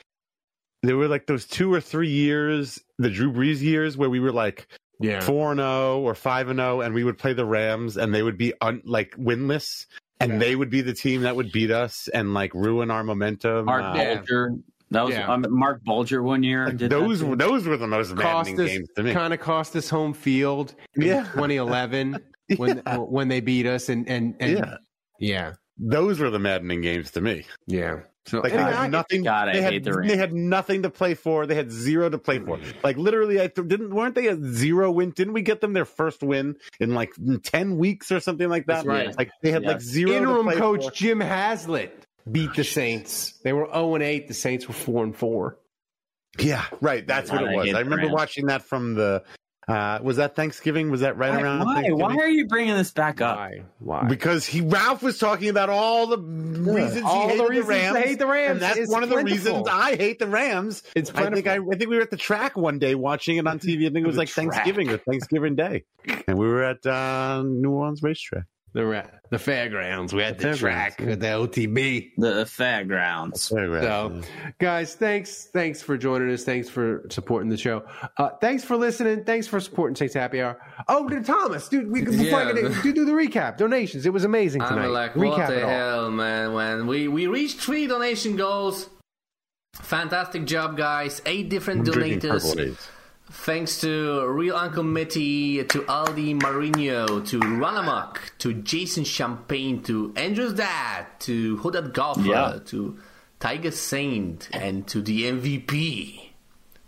H: there were like those two or three years, the Drew Brees years, where we were like
C: Yeah.
H: four and zero or five and zero, and we would play the Rams, and they would be un, like winless, and they would be the team that would beat us and like ruin our momentum.
D: Mark
H: Uh,
D: Bulger. That was
C: Yeah.
D: um, Marc Bulger one year. did
H: those
D: too.
H: those were the most maddening
C: us,
H: games to me.
C: kind of cost us home field in
H: Yeah. <laughs>
C: 2011 when when they beat us and and, and
H: Yeah.
C: yeah
H: Those were the maddening games to me.
C: yeah. So
H: Like they
C: I-
H: had nothing.
D: God, I
H: they had,
D: hate the Rams.
H: They had nothing to play for. They had zero to play for. Like literally, I th- didn't. Weren't they a zero win? Didn't we get them their first win in like ten weeks or something like that?
C: That's right.
H: Like they had like
D: Yes.
H: zero. to
C: interim
H: play
C: coach
H: for.
C: Jim Haslett beat the Saints. They were 0 and 8. The Saints were 4 and 4.
H: Yeah, right. That's what it was.
D: hate
H: I remember watching that from the. Uh, was that Thanksgiving? Was that right
D: Why?
H: around?
D: Why? Why are you bringing this back up?
C: Why? Why?
H: Because he Ralph was talking about all the reasons
C: All
H: he
C: the reasons
H: the
C: to
H: Rams.
C: hate the Rams.
H: and that's
C: It's
H: one of the reasons I hate the Rams.
C: It's
H: I think I, I think we were at the track one day watching it on TV. I think it <laughs> was like
C: track.
H: Thanksgiving or Thanksgiving Day, and we were at uh, New Orleans racetrack.
C: The ra- the fairgrounds. We had the,
H: The
C: track with the OTB.
D: The fairgrounds.
C: So, guys, thanks, thanks for joining us. Thanks for supporting the show. Uh, thanks for listening. Thanks for supporting Saints Happy Hour. Oh, to Thomas, dude, we, before I
I: Yeah.
C: get do, do the recap. Donations. It was amazing tonight.
I: I'm like,
C: recap
I: what
C: it
I: the
C: all.
I: hell, man? When we we reached three donation goals, fantastic job, guys! Eight different
H: Drinking
I: donators. Thanks to Real Uncle Mitty, to Aldi Marino, to Ranamuk, to Jason Champagne, to Andrew's dad, to Who Dat Golfer,
D: Yeah.
I: to Tiger Saint, and to the MVP,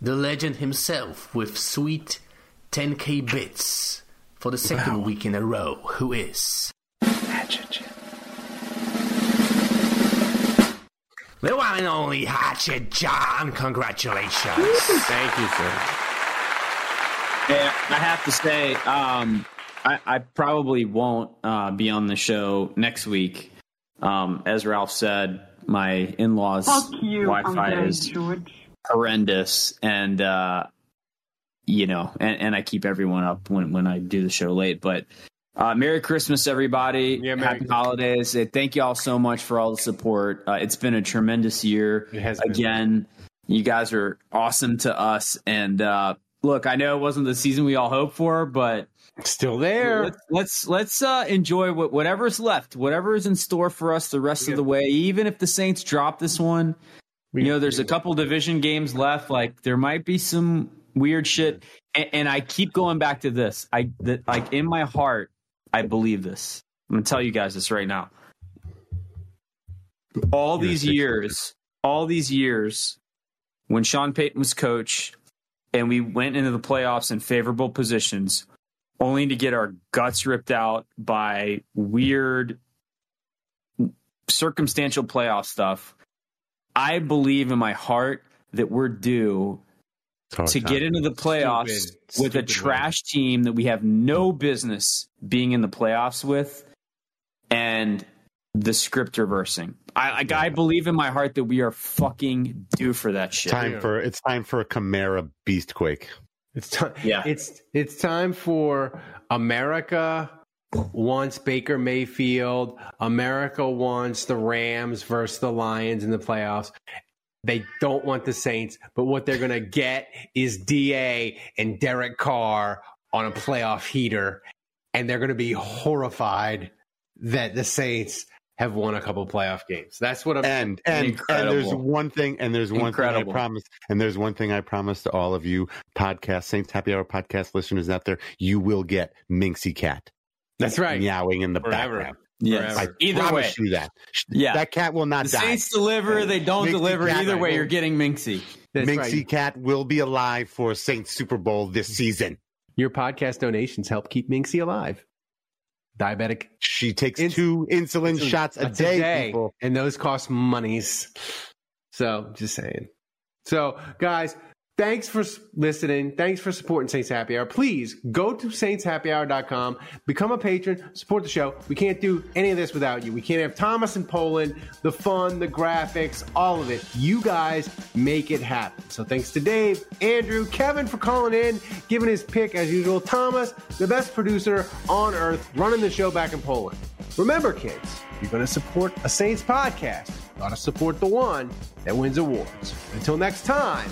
I: the legend himself with sweet 10k bits for the second week in a row. Who is? Hatchet. The one and only Hatchet John. Congratulations.
C: Thank you, sir.
D: Yeah, I have to say, um, I, I probably won't uh, be on the show next week. Um, as Ralph said, my in-laws' Wi-Fi is horrendous, and uh, you know, and, and I keep everyone up when when I do the show late. But uh, Merry Christmas, everybody!
C: Yeah, Merry
D: Happy
C: Christmas.
D: holidays! Thank you all so much for all the support. Uh, it's been a tremendous year.
C: It has been.
D: again. You guys are awesome to us, and uh, look, I know it wasn't the season we all hoped for, but
C: Still there.
D: let's let's, let's uh, enjoy what, whatever's left, whatever is in store for us the rest of the way. Even if the Saints drop this one, you know, there's a couple division games left. Like there might be some weird shit, and, and I keep going back to this. I that like in my heart, I believe this. I'm gonna tell you guys this right now. All these years, all these years, when Sean Payton was coach, and we went into the playoffs in favorable positions, only to get our guts ripped out by weird circumstantial playoff stuff. I believe in my heart that we're due oh, to get into the playoffs
C: Stupid,
D: with a
C: stupid
D: trash team that we have no business being in the playoffs with and the script reversing. I like I believe in my heart that we are fucking due for that shit.
H: Time for it's time for a Kamara Beastquake.
C: It's time.
D: Yeah.
C: It's it's time for America wants Baker Mayfield. America wants the Rams versus the Lions in the playoffs. They don't want the Saints, but what they're going to get is DA and Derek Carr on a playoff heater, and they're going to be horrified that the Saints have won a couple playoff games. That's what I'm.
H: And and and there's one thing, and there's one
D: Incredible.
H: thing I promise, and there's one thing I promise to all of you podcast Saints Happy Hour podcast listeners out there, you will get Minxie Cat
C: That's right.
H: meowing in the
C: Forever.
H: background.
D: Yes.
H: I
D: Either way.
H: you that.
D: Yeah.
H: that cat will not
D: the
H: die.
D: Saints deliver, they don't
H: Minxie
D: deliver.
H: Cat,
D: Either way, you're getting Minxie.
C: That's
H: Minxie
C: right.
H: Cat will be alive for Saints Super Bowl this season.
C: Your podcast donations help keep Minxie alive. Diabetic
H: She takes
C: Ins-
H: two insulin shots a
C: That's
H: day, people.
C: and those cost monies. So, just saying. So, guys, Thanks for listening. Thanks for supporting Saints Happy Hour. Please go to saintshappyhour.com, become a patron, support the show. We can't do any of this without you. We can't have Thomas in Poland, the fun, the graphics, all of it. You guys make it happen. So thanks to Dave, Andrew, Kevin for calling in, giving his pick as usual. Thomas, the best producer on earth, running the show back in Poland. Remember, kids, you're going to support a Saints podcast. Got to support the one that wins awards. Until next time,